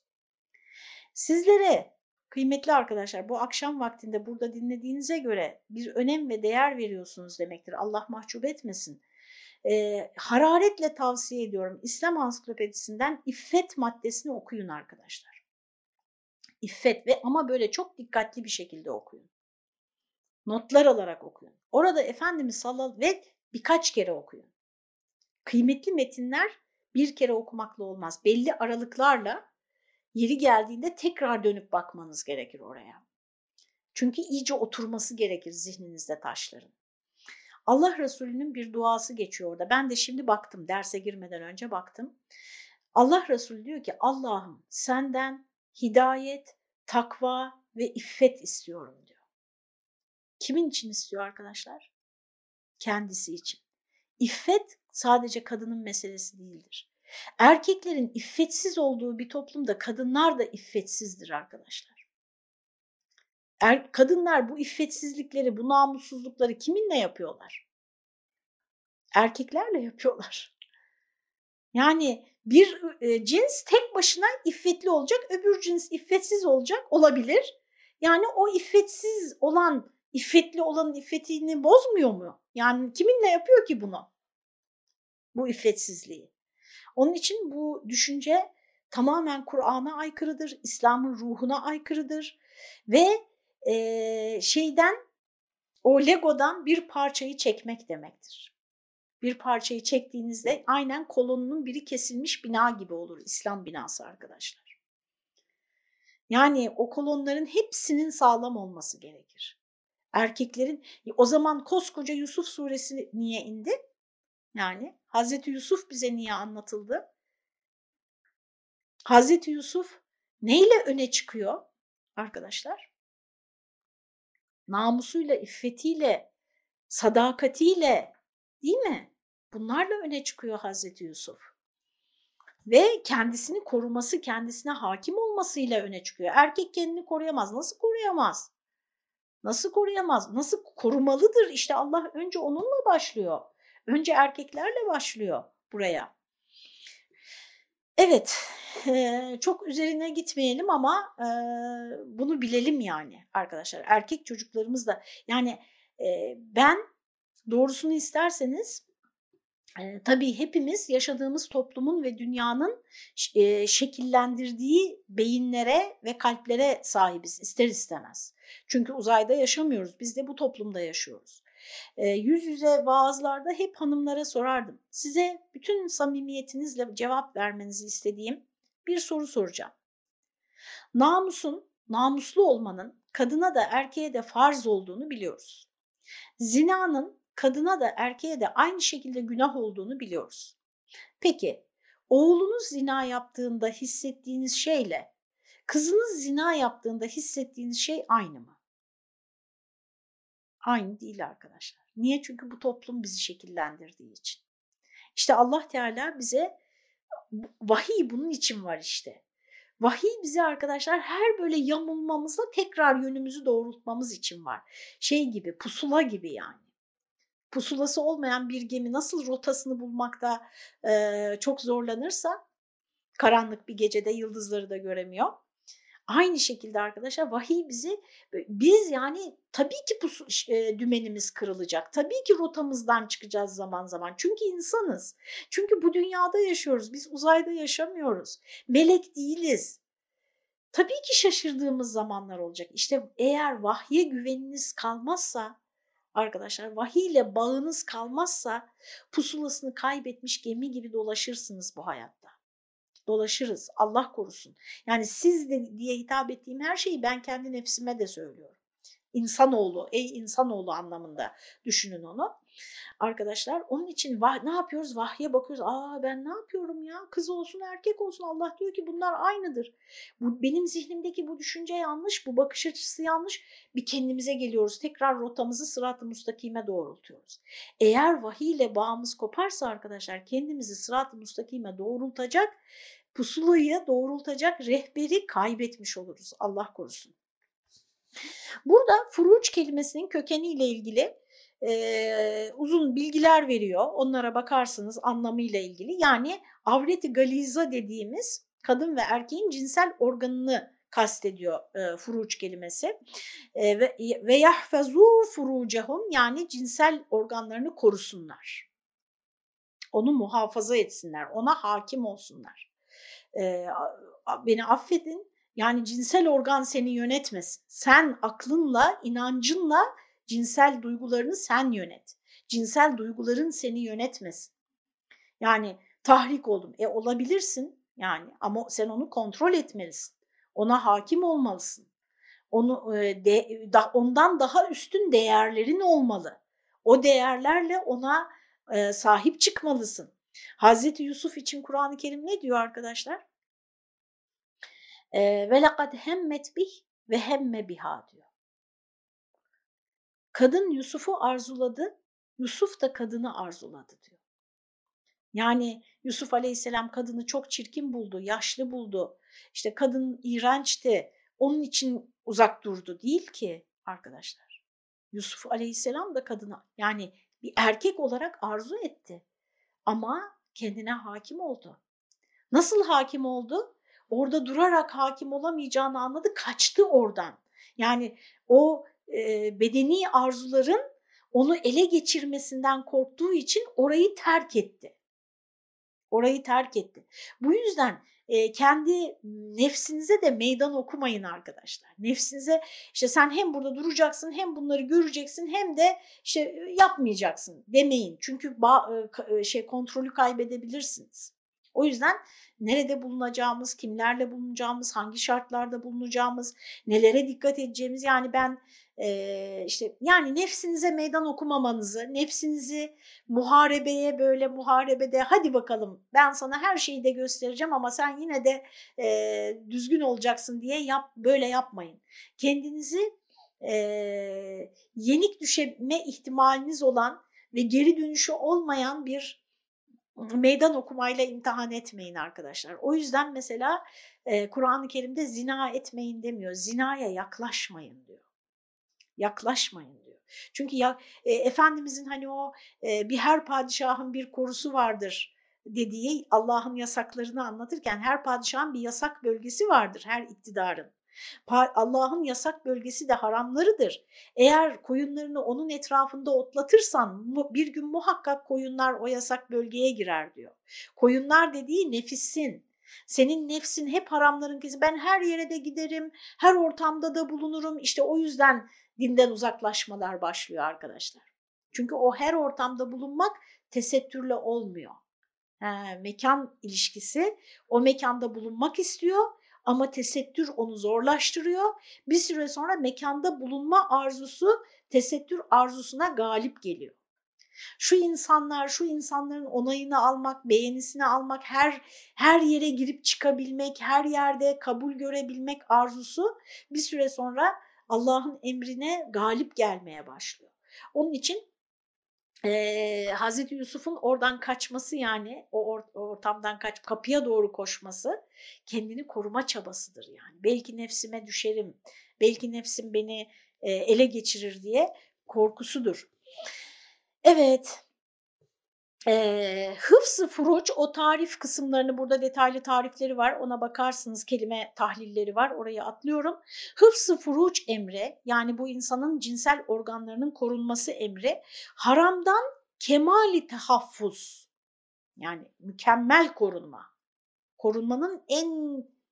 Speaker 1: Sizlere kıymetli arkadaşlar bu akşam vaktinde burada dinlediğinize göre bir önem ve değer veriyorsunuz demektir. Allah mahcup etmesin e, hararetle tavsiye ediyorum. İslam Ansiklopedisinden iffet maddesini okuyun arkadaşlar. İffet ve ama böyle çok dikkatli bir şekilde okuyun. Notlar alarak okuyun. Orada Efendimiz sallallahu ve birkaç kere okuyun. Kıymetli metinler bir kere okumakla olmaz. Belli aralıklarla yeri geldiğinde tekrar dönüp bakmanız gerekir oraya. Çünkü iyice oturması gerekir zihninizde taşların. Allah Resulü'nün bir duası geçiyor orada. Ben de şimdi baktım derse girmeden önce baktım. Allah Resulü diyor ki Allah'ım senden hidayet, takva ve iffet istiyorum diyor. Kimin için istiyor arkadaşlar? Kendisi için. İffet sadece kadının meselesi değildir. Erkeklerin iffetsiz olduğu bir toplumda kadınlar da iffetsizdir arkadaşlar. Er, kadınlar bu iffetsizlikleri, bu namussuzlukları kiminle yapıyorlar? Erkeklerle yapıyorlar. Yani bir e, cins tek başına iffetli olacak, öbür cins iffetsiz olacak olabilir. Yani o iffetsiz olan, iffetli olanın iffetini bozmuyor mu? Yani kiminle yapıyor ki bunu? Bu iffetsizliği. Onun için bu düşünce tamamen Kur'an'a aykırıdır, İslam'ın ruhuna aykırıdır ve e, şeyden o Lego'dan bir parçayı çekmek demektir. Bir parçayı çektiğinizde aynen kolonunun biri kesilmiş bina gibi olur İslam binası arkadaşlar. Yani o kolonların hepsinin sağlam olması gerekir. Erkeklerin o zaman koskoca Yusuf suresi niye indi? Yani Hazreti Yusuf bize niye anlatıldı? Hazreti Yusuf neyle öne çıkıyor arkadaşlar? namusuyla, iffetiyle, sadakatiyle değil mi? Bunlarla öne çıkıyor Hazreti Yusuf. Ve kendisini koruması, kendisine hakim olmasıyla öne çıkıyor. Erkek kendini koruyamaz. Nasıl koruyamaz? Nasıl koruyamaz? Nasıl korumalıdır? İşte Allah önce onunla başlıyor. Önce erkeklerle başlıyor buraya. Evet, çok üzerine gitmeyelim ama bunu bilelim yani arkadaşlar. Erkek çocuklarımız da yani ben doğrusunu isterseniz tabii hepimiz yaşadığımız toplumun ve dünyanın şekillendirdiği beyinlere ve kalplere sahibiz ister istemez. Çünkü uzayda yaşamıyoruz, biz de bu toplumda yaşıyoruz. E, yüz yüze vaazlarda hep hanımlara sorardım. Size bütün samimiyetinizle cevap vermenizi istediğim bir soru soracağım. Namusun, namuslu olmanın kadına da erkeğe de farz olduğunu biliyoruz. Zinanın kadına da erkeğe de aynı şekilde günah olduğunu biliyoruz. Peki oğlunuz zina yaptığında hissettiğiniz şeyle Kızınız zina yaptığında hissettiğiniz şey aynı mı? Aynı değil arkadaşlar. Niye? Çünkü bu toplum bizi şekillendirdiği için. İşte Allah Teala bize vahiy bunun için var işte. Vahiy bize arkadaşlar her böyle yamulmamızla tekrar yönümüzü doğrultmamız için var. Şey gibi pusula gibi yani. Pusulası olmayan bir gemi nasıl rotasını bulmakta e, çok zorlanırsa karanlık bir gecede yıldızları da göremiyor. Aynı şekilde arkadaşlar vahiy bizi biz yani tabii ki pusu, e, dümenimiz kırılacak. Tabii ki rotamızdan çıkacağız zaman zaman. Çünkü insanız. Çünkü bu dünyada yaşıyoruz. Biz uzayda yaşamıyoruz. Melek değiliz. Tabii ki şaşırdığımız zamanlar olacak. İşte eğer vahye güveniniz kalmazsa arkadaşlar vahiyle bağınız kalmazsa pusulasını kaybetmiş gemi gibi dolaşırsınız bu hayatta dolaşırız. Allah korusun. Yani siz de diye hitap ettiğim her şeyi ben kendi nefsime de söylüyorum. İnsanoğlu, ey insanoğlu anlamında düşünün onu. Arkadaşlar onun için vah, ne yapıyoruz? Vahye bakıyoruz. Aa ben ne yapıyorum ya? Kız olsun erkek olsun. Allah diyor ki bunlar aynıdır. Bu, benim zihnimdeki bu düşünce yanlış, bu bakış açısı yanlış. Bir kendimize geliyoruz. Tekrar rotamızı sırat-ı müstakime doğrultuyoruz. Eğer vahiy ile bağımız koparsa arkadaşlar kendimizi sırat-ı müstakime doğrultacak pusulayı doğrultacak rehberi kaybetmiş oluruz. Allah korusun. Burada furuç kelimesinin kökeniyle ilgili e, uzun bilgiler veriyor. Onlara bakarsınız anlamıyla ilgili. Yani avreti galiza dediğimiz kadın ve erkeğin cinsel organını kastediyor e, furuç kelimesi. E, ve, ve yahfazu furucahum yani cinsel organlarını korusunlar. Onu muhafaza etsinler, ona hakim olsunlar e, beni affedin yani cinsel organ seni yönetmesin. Sen aklınla, inancınla cinsel duygularını sen yönet. Cinsel duyguların seni yönetmesin. Yani tahrik oldum. E olabilirsin yani ama sen onu kontrol etmelisin. Ona hakim olmalısın. Onu de, da, ondan daha üstün değerlerin olmalı. O değerlerle ona e, sahip çıkmalısın. Hazreti Yusuf için Kur'an-ı Kerim ne diyor arkadaşlar? Ve lekad hemmet bih ve hemme biha diyor. Kadın Yusuf'u arzuladı, Yusuf da kadını arzuladı diyor. Yani Yusuf Aleyhisselam kadını çok çirkin buldu, yaşlı buldu. İşte kadın iğrençti, onun için uzak durdu değil ki arkadaşlar. Yusuf Aleyhisselam da kadına yani bir erkek olarak arzu etti. Ama kendine hakim oldu. Nasıl hakim oldu? Orada durarak hakim olamayacağını anladı, kaçtı oradan. Yani o bedeni arzuların onu ele geçirmesinden korktuğu için orayı terk etti. Orayı terk etti. Bu yüzden kendi nefsinize de meydan okumayın arkadaşlar. Nefsinize işte sen hem burada duracaksın hem bunları göreceksin hem de işte yapmayacaksın demeyin. Çünkü şey kontrolü kaybedebilirsiniz. O yüzden nerede bulunacağımız, kimlerle bulunacağımız, hangi şartlarda bulunacağımız, nelere dikkat edeceğimiz yani ben e, işte yani nefsinize meydan okumamanızı, nefsinizi muharebeye böyle muharebede hadi bakalım ben sana her şeyi de göstereceğim ama sen yine de e, düzgün olacaksın diye yap böyle yapmayın. Kendinizi e, yenik düşme ihtimaliniz olan ve geri dönüşü olmayan bir meydan okumayla imtihan etmeyin arkadaşlar. O yüzden mesela e, Kur'an-ı Kerim'de zina etmeyin demiyor. Zinaya yaklaşmayın diyor. Yaklaşmayın diyor. Çünkü ya, e, Efendimizin hani o e, bir her padişahın bir korusu vardır dediği Allah'ın yasaklarını anlatırken her padişahın bir yasak bölgesi vardır her iktidarın. Allah'ın yasak bölgesi de haramlarıdır. Eğer koyunlarını onun etrafında otlatırsan bir gün muhakkak koyunlar o yasak bölgeye girer diyor. Koyunlar dediği nefissin. Senin nefsin hep haramların kızı. Ben her yere de giderim, her ortamda da bulunurum. İşte o yüzden dinden uzaklaşmalar başlıyor arkadaşlar. Çünkü o her ortamda bulunmak tesettürle olmuyor. He, mekan ilişkisi o mekanda bulunmak istiyor ama tesettür onu zorlaştırıyor. Bir süre sonra mekanda bulunma arzusu tesettür arzusuna galip geliyor. Şu insanlar, şu insanların onayını almak, beğenisini almak, her her yere girip çıkabilmek, her yerde kabul görebilmek arzusu bir süre sonra Allah'ın emrine galip gelmeye başlıyor. Onun için e, Hazreti Yusuf'un oradan kaçması yani o, or, o ortamdan kaç kapıya doğru koşması kendini koruma çabasıdır yani. Belki nefsime düşerim, belki nefsim beni e, ele geçirir diye korkusudur. Evet, e, hıfzı furuç o tarif kısımlarını burada detaylı tarifleri var. Ona bakarsınız kelime tahlilleri var. Orayı atlıyorum. Hıfzı furuç emri yani bu insanın cinsel organlarının korunması emri haramdan kemali tahaffuz yani mükemmel korunma korunmanın en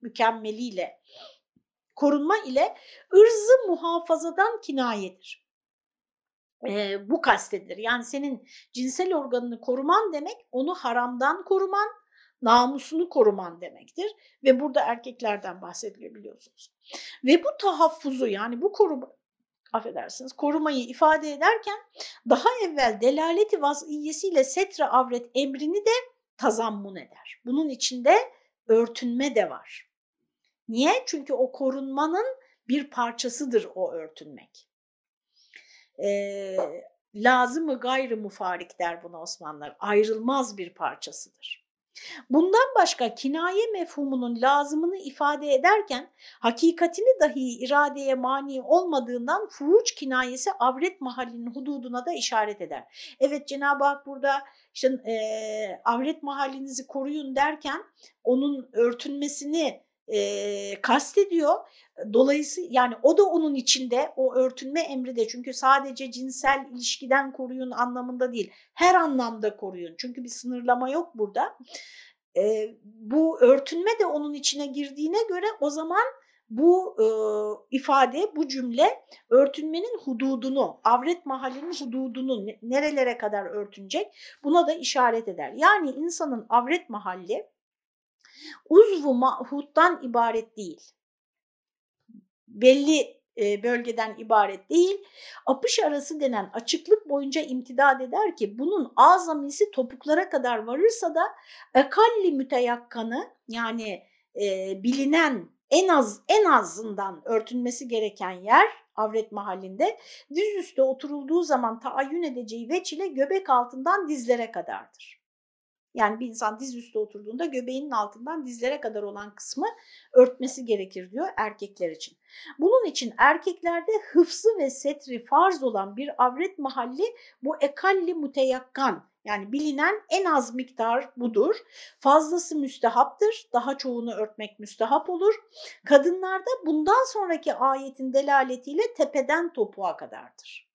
Speaker 1: mükemmeliyle korunma ile ırzı muhafazadan kinayedir e, bu kastedilir. Yani senin cinsel organını koruman demek onu haramdan koruman, namusunu koruman demektir. Ve burada erkeklerden bahsediliyor biliyorsunuz. Ve bu tahaffuzu yani bu koruma, affedersiniz korumayı ifade ederken daha evvel delaleti vaziyesiyle setre avret emrini de tazammun eder. Bunun içinde örtünme de var. Niye? Çünkü o korunmanın bir parçasıdır o örtünmek e, lazımı gayrı mufarik der buna Osmanlılar. Ayrılmaz bir parçasıdır. Bundan başka kinaye mefhumunun lazımını ifade ederken hakikatini dahi iradeye mani olmadığından furuç kinayesi avret mahallinin hududuna da işaret eder. Evet Cenab-ı Hak burada işte e, avret mahallinizi koruyun derken onun örtünmesini e, kastediyor. Dolayısıyla yani o da onun içinde o örtünme emri de çünkü sadece cinsel ilişkiden koruyun anlamında değil. Her anlamda koruyun. Çünkü bir sınırlama yok burada. E, bu örtünme de onun içine girdiğine göre o zaman bu e, ifade, bu cümle örtünmenin hududunu, avret mahallinin hududunu nerelere kadar örtünecek buna da işaret eder. Yani insanın avret mahalli uzvu mahuttan ibaret değil. Belli e, bölgeden ibaret değil. Apış arası denen açıklık boyunca imtidad eder ki bunun azamisi topuklara kadar varırsa da ekalli müteyakkanı yani e, bilinen en az en azından örtünmesi gereken yer avret mahallinde düz üstte oturulduğu zaman taayyün edeceği veç ile göbek altından dizlere kadardır. Yani bir insan diz üstü oturduğunda göbeğinin altından dizlere kadar olan kısmı örtmesi gerekir diyor erkekler için. Bunun için erkeklerde hıfzı ve setri farz olan bir avret mahalli bu ekalli muteyakkan yani bilinen en az miktar budur. Fazlası müstehaptır. Daha çoğunu örtmek müstehap olur. Kadınlarda bundan sonraki ayetin delaletiyle tepeden topuğa kadardır.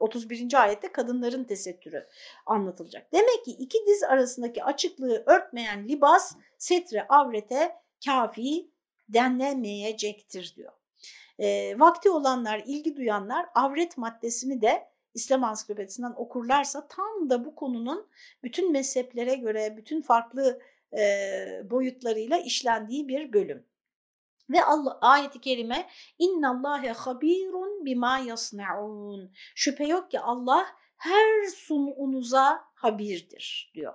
Speaker 1: 31. ayette kadınların tesettürü anlatılacak. Demek ki iki diz arasındaki açıklığı örtmeyen libas setre avrete kafi denlemeyecektir diyor. E, vakti olanlar, ilgi duyanlar avret maddesini de İslam Ansiklopedisinden okurlarsa tam da bu konunun bütün mezheplere göre, bütün farklı e, boyutlarıyla işlendiği bir bölüm. Ve Allah ayeti kerime innallâhe habirun bima yasnaun. Şüphe yok ki Allah her sununuza habirdir diyor.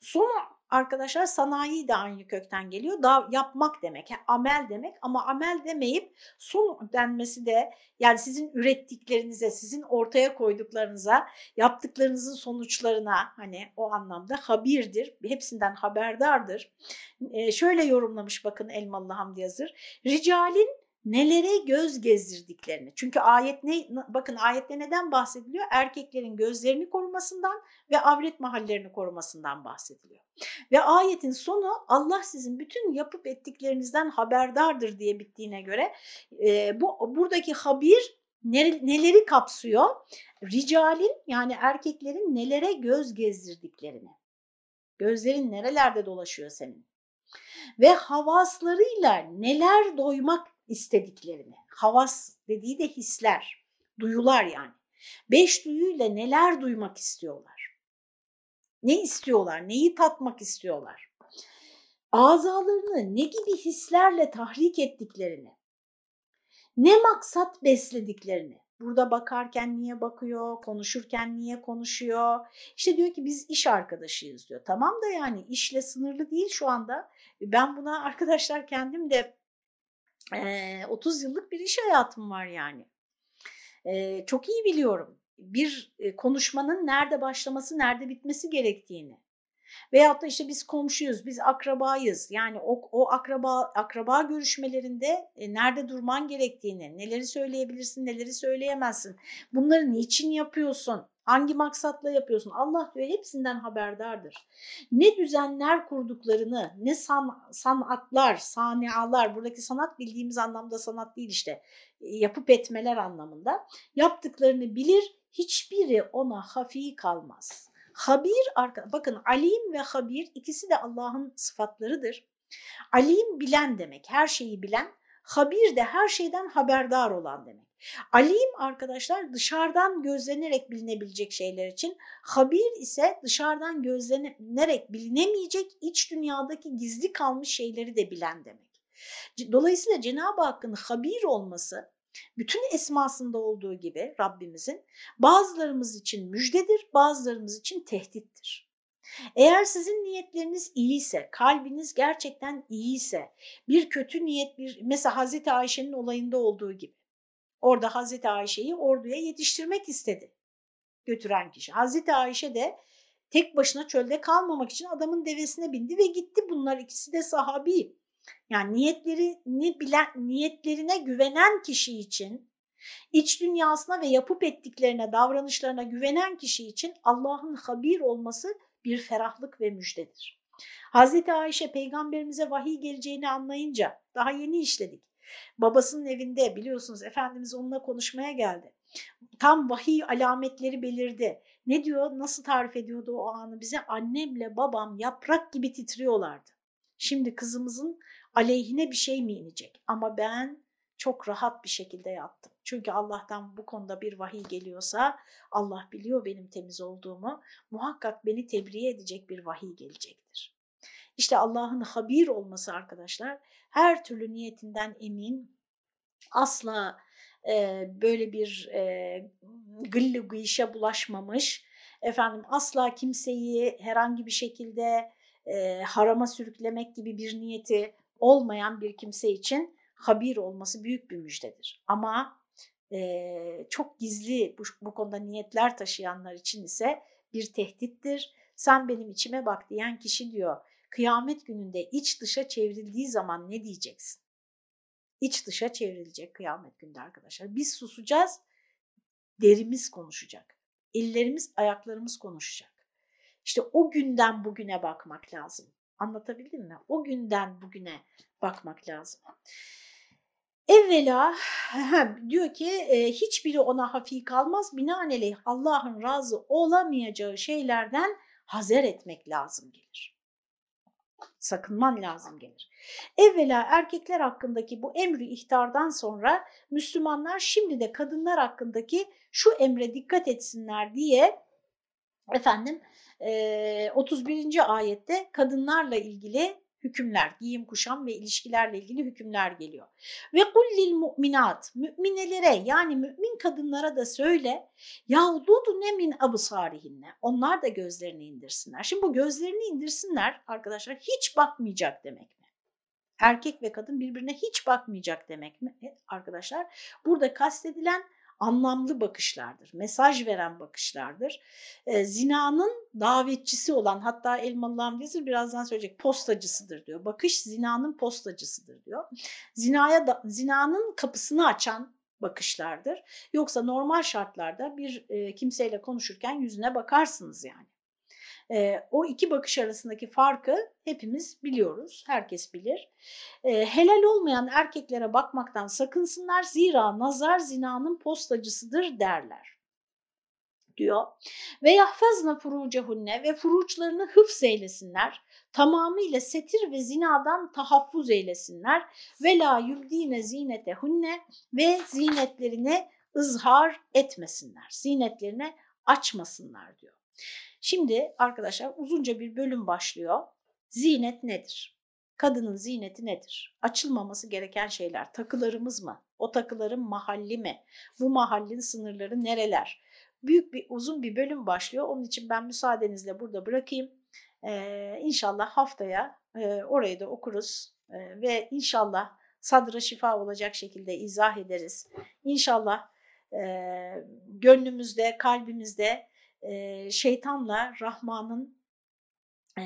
Speaker 1: Sunu arkadaşlar sanayi de aynı kökten geliyor. Da yapmak demek, amel demek ama amel demeyip sun denmesi de yani sizin ürettiklerinize, sizin ortaya koyduklarınıza, yaptıklarınızın sonuçlarına hani o anlamda habirdir. Hepsinden haberdardır. Ee, şöyle yorumlamış bakın Elmalı Hamdi Yazır. Ricalin nelere göz gezdirdiklerini. Çünkü ayet ne bakın ayette neden bahsediliyor? Erkeklerin gözlerini korumasından ve avret mahallerini korumasından bahsediliyor. Ve ayetin sonu Allah sizin bütün yapıp ettiklerinizden haberdardır diye bittiğine göre e, bu buradaki habir neleri kapsıyor? Ricalin yani erkeklerin nelere göz gezdirdiklerini. Gözlerin nerelerde dolaşıyor senin? Ve havaslarıyla neler doymak istediklerini. Havas dediği de hisler, duyular yani. Beş duyuyla neler duymak istiyorlar? Ne istiyorlar? Neyi tatmak istiyorlar? Azalarını ne gibi hislerle tahrik ettiklerini, ne maksat beslediklerini. Burada bakarken niye bakıyor, konuşurken niye konuşuyor? İşte diyor ki biz iş arkadaşıyız diyor. Tamam da yani işle sınırlı değil şu anda. Ben buna arkadaşlar kendim de e, 30 yıllık bir iş hayatım var yani. E, çok iyi biliyorum bir konuşmanın nerede başlaması, nerede bitmesi gerektiğini. Veyahut da işte biz komşuyuz, biz akrabayız. Yani o, o akraba akraba görüşmelerinde e, nerede durman gerektiğini, neleri söyleyebilirsin, neleri söyleyemezsin. Bunları niçin yapıyorsun? Hangi maksatla yapıyorsun? Allah diyor hepsinden haberdardır. Ne düzenler kurduklarını, ne san, sanatlar, sanialar, buradaki sanat bildiğimiz anlamda sanat değil işte, yapıp etmeler anlamında yaptıklarını bilir, hiçbiri ona hafi kalmaz. Habir, bakın alim ve habir ikisi de Allah'ın sıfatlarıdır. Alim bilen demek, her şeyi bilen, habir de her şeyden haberdar olan demek. Alim arkadaşlar dışarıdan gözlenerek bilinebilecek şeyler için, habir ise dışarıdan gözlenerek bilinemeyecek iç dünyadaki gizli kalmış şeyleri de bilen demek. Dolayısıyla Cenab-ı Hakk'ın habir olması bütün esmasında olduğu gibi Rabbimizin bazılarımız için müjdedir, bazılarımız için tehdittir. Eğer sizin niyetleriniz iyiyse, kalbiniz gerçekten iyiyse, bir kötü niyet, bir mesela Hazreti Ayşe'nin olayında olduğu gibi. Orada Hazreti Ayşe'yi orduya yetiştirmek istedi götüren kişi. Hazreti Ayşe de tek başına çölde kalmamak için adamın devesine bindi ve gitti. Bunlar ikisi de sahabi. Yani niyetlerini bilen, niyetlerine güvenen kişi için, iç dünyasına ve yapıp ettiklerine, davranışlarına güvenen kişi için Allah'ın habir olması bir ferahlık ve müjdedir. Hazreti Ayşe peygamberimize vahiy geleceğini anlayınca daha yeni işledik. Babasının evinde biliyorsunuz Efendimiz onunla konuşmaya geldi. Tam vahiy alametleri belirdi. Ne diyor, nasıl tarif ediyordu o anı bize? Annemle babam yaprak gibi titriyorlardı. Şimdi kızımızın aleyhine bir şey mi inecek? Ama ben çok rahat bir şekilde yattım. Çünkü Allah'tan bu konuda bir vahiy geliyorsa Allah biliyor benim temiz olduğumu. Muhakkak beni tebriğe edecek bir vahiy gelecektir. İşte Allah'ın habir olması arkadaşlar her türlü niyetinden emin, asla e, böyle bir e, gıllı gıyışa bulaşmamış, efendim asla kimseyi herhangi bir şekilde e, harama sürüklemek gibi bir niyeti olmayan bir kimse için habir olması büyük bir müjdedir. Ama e, çok gizli bu, bu konuda niyetler taşıyanlar için ise bir tehdittir. Sen benim içime bak diyen kişi diyor kıyamet gününde iç dışa çevrildiği zaman ne diyeceksin? İç dışa çevrilecek kıyamet günde arkadaşlar. Biz susacağız, derimiz konuşacak. Ellerimiz, ayaklarımız konuşacak. İşte o günden bugüne bakmak lazım. Anlatabildim mi? O günden bugüne bakmak lazım. Evvela diyor ki e, hiçbiri ona hafif kalmaz. Binaenaleyh Allah'ın razı olamayacağı şeylerden hazer etmek lazım gelir. Sakınman lazım gelir. Evvela erkekler hakkındaki bu emri ihtardan sonra Müslümanlar şimdi de kadınlar hakkındaki şu emre dikkat etsinler diye efendim 31. ayette kadınlarla ilgili hükümler, giyim kuşam ve ilişkilerle ilgili hükümler geliyor. Ve kullil mu'minat, müminelere yani mümin kadınlara da söyle, yağludu ne min absarihinne, onlar da gözlerini indirsinler. Şimdi bu gözlerini indirsinler arkadaşlar hiç bakmayacak demek mi? Erkek ve kadın birbirine hiç bakmayacak demek mi arkadaşlar? Burada kastedilen anlamlı bakışlardır, mesaj veren bakışlardır. E, zinanın davetçisi olan hatta Elmalı Hamdiyesi birazdan söyleyecek postacısıdır diyor. Bakış zinanın postacısıdır diyor. Zinaya da, zinanın kapısını açan bakışlardır. Yoksa normal şartlarda bir e, kimseyle konuşurken yüzüne bakarsınız yani. E, o iki bakış arasındaki farkı hepimiz biliyoruz, herkes bilir. E, helal olmayan erkeklere bakmaktan sakınsınlar zira nazar zinanın postacısıdır derler diyor. Ve yahfazna furucehunne ve furuçlarını hıfz eylesinler. Tamamıyla setir ve zinadan tahaffuz eylesinler. Ve la yubdine zinetehunne ve zinetlerini ızhar etmesinler. Zinetlerini açmasınlar diyor. Şimdi arkadaşlar uzunca bir bölüm başlıyor. Zinet nedir? Kadının ziyneti nedir? Açılmaması gereken şeyler takılarımız mı? O takıların mahalli mi? Bu mahallin sınırları nereler? Büyük bir uzun bir bölüm başlıyor. Onun için ben müsaadenizle burada bırakayım. Ee, inşallah haftaya e, orayı da okuruz e, ve inşallah sadra şifa olacak şekilde izah ederiz. İnşallah e, gönlümüzde, kalbimizde e, şeytanla Rahman'ın e,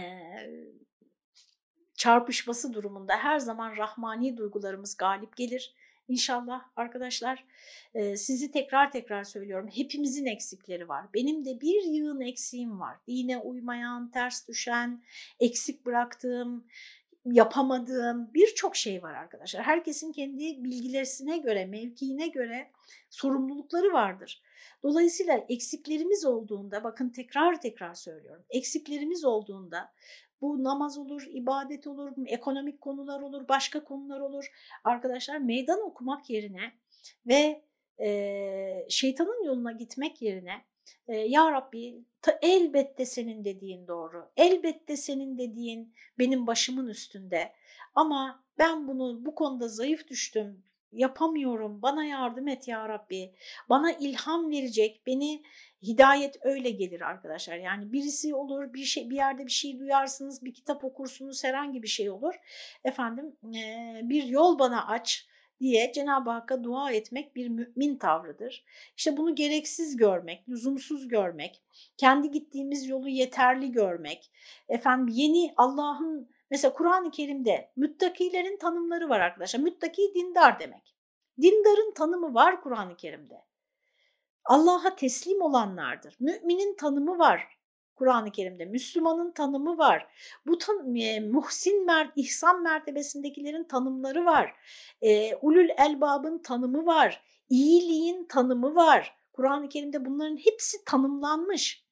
Speaker 1: çarpışması durumunda her zaman rahmani duygularımız galip gelir. İnşallah arkadaşlar e, sizi tekrar tekrar söylüyorum hepimizin eksikleri var. Benim de bir yığın eksiğim var. Dine uymayan, ters düşen, eksik bıraktığım, yapamadığım birçok şey var arkadaşlar. Herkesin kendi bilgilerisine göre, mevkiine göre sorumlulukları vardır. Dolayısıyla eksiklerimiz olduğunda, bakın tekrar tekrar söylüyorum, eksiklerimiz olduğunda bu namaz olur, ibadet olur, ekonomik konular olur, başka konular olur. Arkadaşlar meydan okumak yerine ve e, şeytanın yoluna gitmek yerine Ya Rabbi ta, elbette senin dediğin doğru, elbette senin dediğin benim başımın üstünde. Ama ben bunu bu konuda zayıf düştüm, yapamıyorum, bana yardım et ya Rabbi, bana ilham verecek, beni hidayet öyle gelir arkadaşlar. Yani birisi olur, bir şey bir yerde bir şey duyarsınız, bir kitap okursunuz, herhangi bir şey olur. Efendim bir yol bana aç diye Cenab-ı Hakk'a dua etmek bir mümin tavrıdır. İşte bunu gereksiz görmek, lüzumsuz görmek, kendi gittiğimiz yolu yeterli görmek, efendim yeni Allah'ın mesela Kur'an-ı Kerim'de müttakilerin tanımları var arkadaşlar. Müttaki dindar demek. Dindarın tanımı var Kur'an-ı Kerim'de. Allah'a teslim olanlardır. Müminin tanımı var Kur'an-ı Kerim'de. Müslümanın tanımı var. Bu tan e, muhsin mer ihsan mertebesindekilerin tanımları var. E, ulul elbabın tanımı var. İyiliğin tanımı var. Kur'an-ı Kerim'de bunların hepsi tanımlanmış.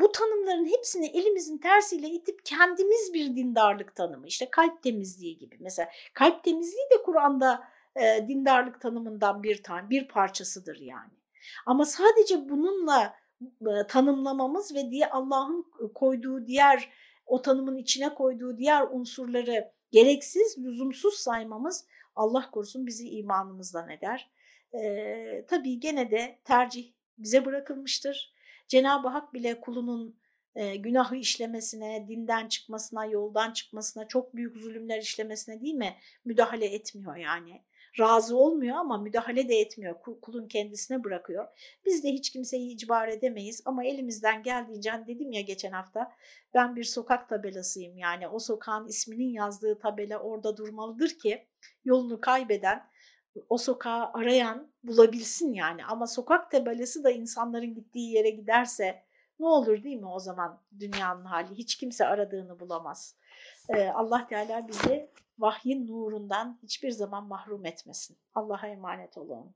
Speaker 1: Bu tanımların hepsini elimizin tersiyle itip kendimiz bir dindarlık tanımı. İşte kalp temizliği gibi. Mesela kalp temizliği de Kur'an'da e, dindarlık tanımından bir tane bir parçasıdır yani. Ama sadece bununla tanımlamamız ve diye Allah'ın koyduğu diğer o tanımın içine koyduğu diğer unsurları gereksiz, lüzumsuz saymamız Allah korusun bizi imanımızdan eder. Ee, tabii gene de tercih bize bırakılmıştır. Cenab-ı Hak bile kulunun e, günahı işlemesine, dinden çıkmasına, yoldan çıkmasına, çok büyük zulümler işlemesine değil mi müdahale etmiyor yani razı olmuyor ama müdahale de etmiyor. Kulun kendisine bırakıyor. Biz de hiç kimseyi icbar edemeyiz ama elimizden geldiğince hani dedim ya geçen hafta ben bir sokak tabelasıyım yani o sokağın isminin yazdığı tabela orada durmalıdır ki yolunu kaybeden o sokağı arayan bulabilsin yani ama sokak tabelası da insanların gittiği yere giderse ne olur değil mi o zaman dünyanın hali hiç kimse aradığını bulamaz. Ee, Allah Teala bizi vahyin nurundan hiçbir zaman mahrum etmesin. Allah'a emanet olun.